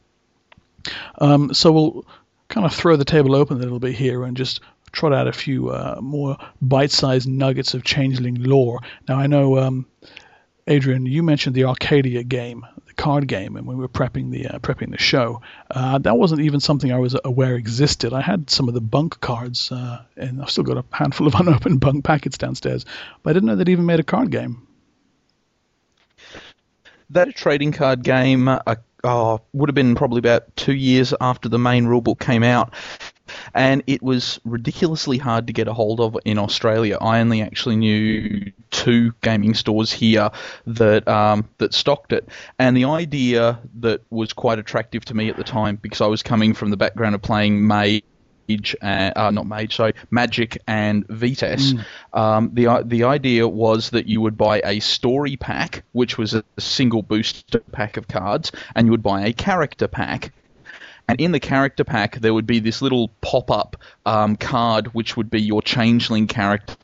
Um, so we'll kind of throw the table open a little bit here and just trot out a few uh, more bite-sized nuggets of changeling lore. Now I know, um, Adrian, you mentioned the Arcadia game, the card game, and we were prepping the uh, prepping the show, uh, that wasn't even something I was aware existed. I had some of the bunk cards, uh, and I've still got a handful of unopened bunk packets downstairs, but I didn't know they'd even made a card game. That trading card game uh, oh, would have been probably about two years after the main rulebook came out. And it was ridiculously hard to get a hold of in Australia. I only actually knew two gaming stores here that um, that stocked it. And the idea that was quite attractive to me at the time, because I was coming from the background of playing Mage uh, uh, not Mage, sorry, Magic and VTES. Mm. Um, the the idea was that you would buy a story pack, which was a single booster pack of cards, and you would buy a character pack. And in the character pack, there would be this little pop up um, card, which would be your changeling character.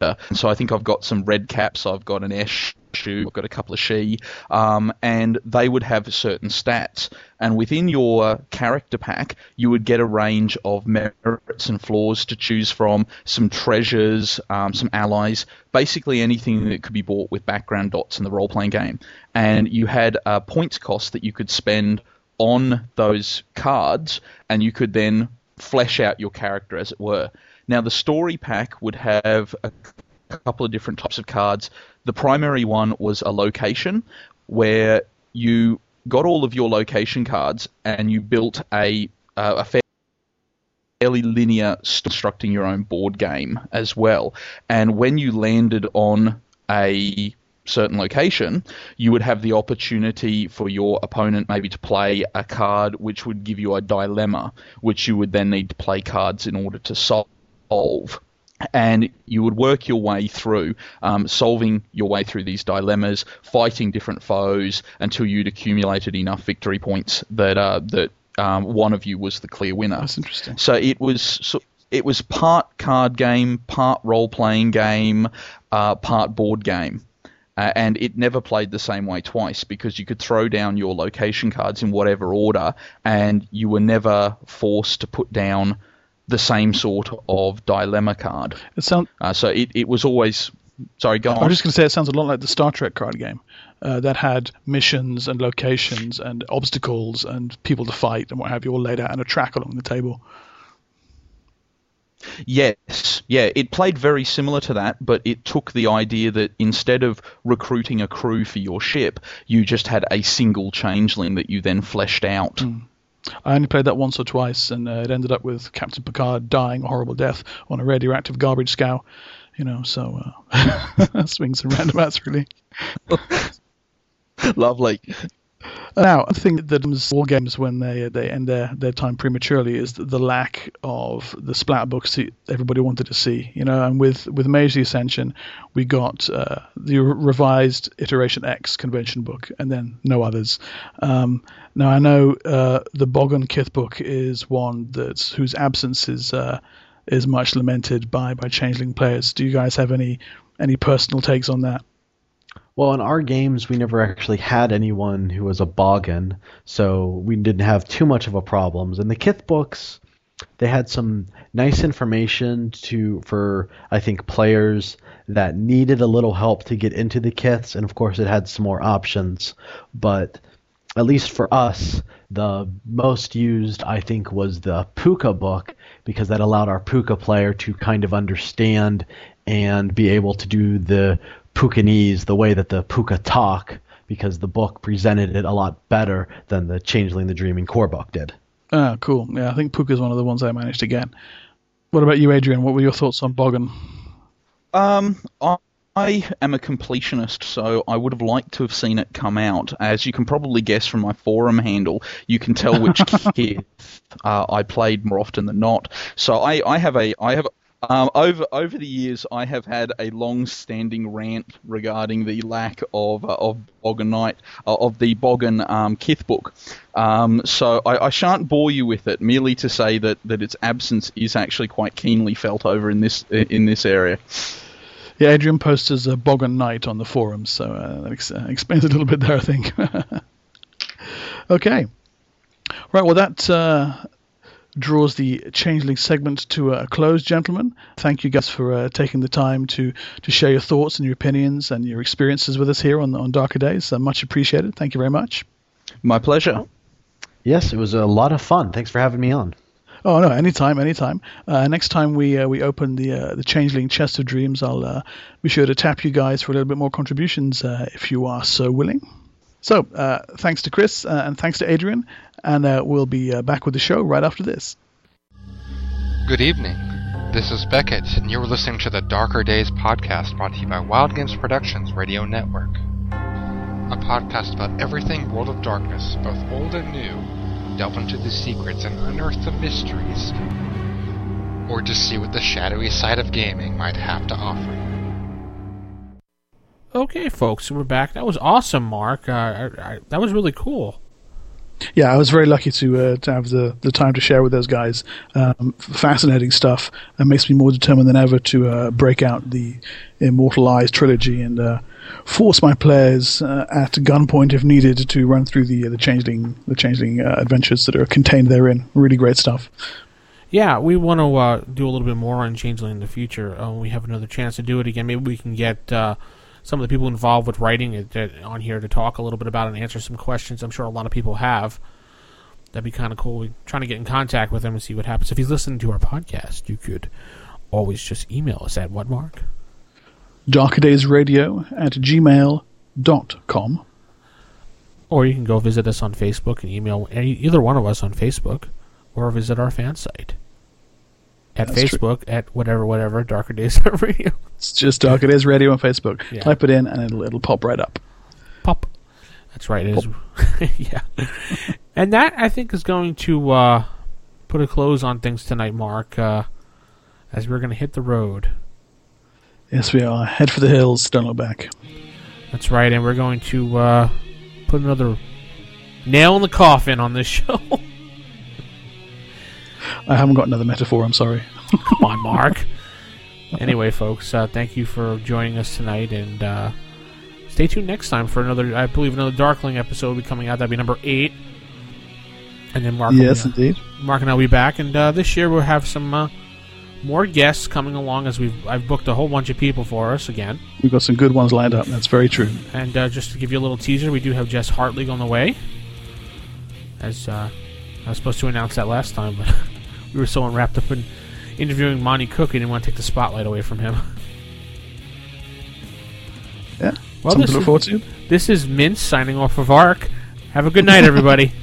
And so I think I've got some red caps, I've got an Esh shoe, I've got a couple of Sidhe, um, and they would have certain stats. And within your character pack, you would get a range of merits and flaws to choose from, some treasures, um, some allies, basically anything that could be bought with background dots in the role playing game. And you had a points cost that you could spend on those cards, and you could then flesh out your character, as it were. Now, the story pack would have a couple of different types of cards. The primary one was a location where you got all of your location cards and you built a uh, a fairly linear constructing your own board game as well. And when you landed on a certain location, you would have the opportunity for your opponent maybe to play a card which would give you a dilemma, which you would then need to play cards in order to solve. And you would work your way through, um, solving your way through these dilemmas, fighting different foes until you'd accumulated enough victory points that uh, that um, one of you was the clear winner. That's interesting. So it was so it was part card game, part role playing game, uh, part board game. Uh, and it never played the same way twice because you could throw down your location cards in whatever order, and you were never forced to put down the same sort of dilemma card. It sounds. Uh, so it, it was always. Sorry, go I'm just going to say it sounds a lot like the Star Trek card game uh, that had missions and locations and obstacles and people to fight and what have you all laid out and a track along the table. Yes, yeah, it played very similar to that, but it took the idea that instead of recruiting a crew for your ship, you just had a single changeling that you then fleshed out. I only played that once or twice, and uh, it ended up with Captain Picard dying a horrible death on a radioactive garbage scow. You know, so uh, swings and roundabouts, really. Lovely. Now, the thing that comes war games when they they end their, their time prematurely is the, lack of the splat books that everybody wanted to see. You know, and with with Mage the Ascension, we got uh, the revised Iteration X convention book, and then no others. Um, now, I know uh, the Boggan Kith book is one that's whose absence is uh, is much lamented by by changeling players. Do you guys have any any personal takes on that? Well, in our games, we never actually had anyone who was a Boggan, so we didn't have too much of a problem. In the Kith books, they had some nice information to for I think players that needed a little help to get into the Kiths, and of course, it had some more options. But at least for us, the most used I think was the Pooka book because that allowed our Pooka player to kind of understand and be able to do the Pookanese the way that the Pooka talk because the book presented it a lot better than the Changeling the Dreaming core book did. Ah, cool. Yeah, I think Pooka is one of the ones I managed to get. What about you, Adrian? What were your thoughts on Boggan? Um, I, I am a completionist, so I would have liked to have seen it come out. As you can probably guess from my forum handle, you can tell which kith uh, I played more often than not. So I, I have a I have um, over over the years, I have had a long-standing rant regarding the lack of uh, of Boggan Knight uh, of the Boggan um, Kith book. Um, so I, I shan't bore you with it, merely to say that, that its absence is actually quite keenly felt over in this in this area. Yeah, Adrian posts as a Boggan Knight on the forums, so uh, that ex- uh, explains a little bit there, I think. okay. Right, well, that uh, draws the Changeling segment to a close, gentlemen. Thank you guys for uh, taking the time to, to share your thoughts and your opinions and your experiences with us here on, on Darker Days. Uh, much appreciated. Thank you very much. My pleasure. Yes, it was a lot of fun. Thanks for having me on. Oh no, anytime, anytime. Uh, next time we uh, we open the uh, the Changeling Chest of Dreams, I'll uh, be sure to tap you guys for a little bit more contributions uh, if you are so willing. So uh, thanks to Chris and thanks to Adrian, and we'll be back with the show right after this. Good evening. This is Beckett, and you're listening to the Darker Days podcast brought to you by Wild Games Productions Radio Network. A podcast about everything World of Darkness, both old and new delve into the secrets and unearth the mysteries, or just see what the shadowy side of gaming might have to offer. Okay, folks, we're back. That was awesome, Mark. Uh, I, I, that was really cool. Yeah, I was very lucky to uh, to have the, the time to share with those guys. Um, fascinating stuff. It makes me more determined than ever to uh, break out the Immortal Eyes trilogy and uh, force my players uh, at gunpoint if needed to run through the the changeling the changeling uh, adventures that are contained therein. Really great stuff. Yeah, we want to uh, do a little bit more on changeling in the future. Uh, we have another chance to do it again. Maybe we can get uh, some of the people involved with writing it uh, on here to talk a little bit about and answer some questions. I'm sure a lot of people have. That'd be kind of cool. We're trying to get in contact with him and see what happens. If he's listening to our podcast, you could always just email us at what mark darkerdaysradio at gmail.com. Or you can go visit us on Facebook and email any, either one of us on Facebook or visit our fan site at That's Facebook true. at whatever, whatever, Darker Days Radio. It's just Darker Days Radio on Facebook. Yeah. Type it in and it'll, it'll pop right up. Pop. That's right. It is. yeah. and that, I think, is going to uh, put a close on things tonight, Mark, uh, as we're going to hit the road. Yes, we are. Head for the hills, don't look back. That's right, and we're going to uh, put another nail in the coffin on this show. I haven't got another metaphor, I'm sorry. Come on, Mark. anyway, folks, uh, thank you for joining us tonight, and uh, stay tuned next time for another, I believe, another Darkling episode will be coming out. That'll be number eight. And then Mark, yes, will be, indeed. Mark and I will be back, and uh, this year we'll have some uh, more guests coming along as we've I've booked a whole bunch of people for us again. We've got some good ones lined up. That's very true. And uh, just to give you a little teaser, we do have Jess Hartley on the way. As uh, I was supposed to announce that last time, but we were so wrapped up in interviewing Monte Cook. He didn't want to take the spotlight away from him. Yeah. Well, Something this is-. This is Mince signing off of ARC. Have a good night, everybody.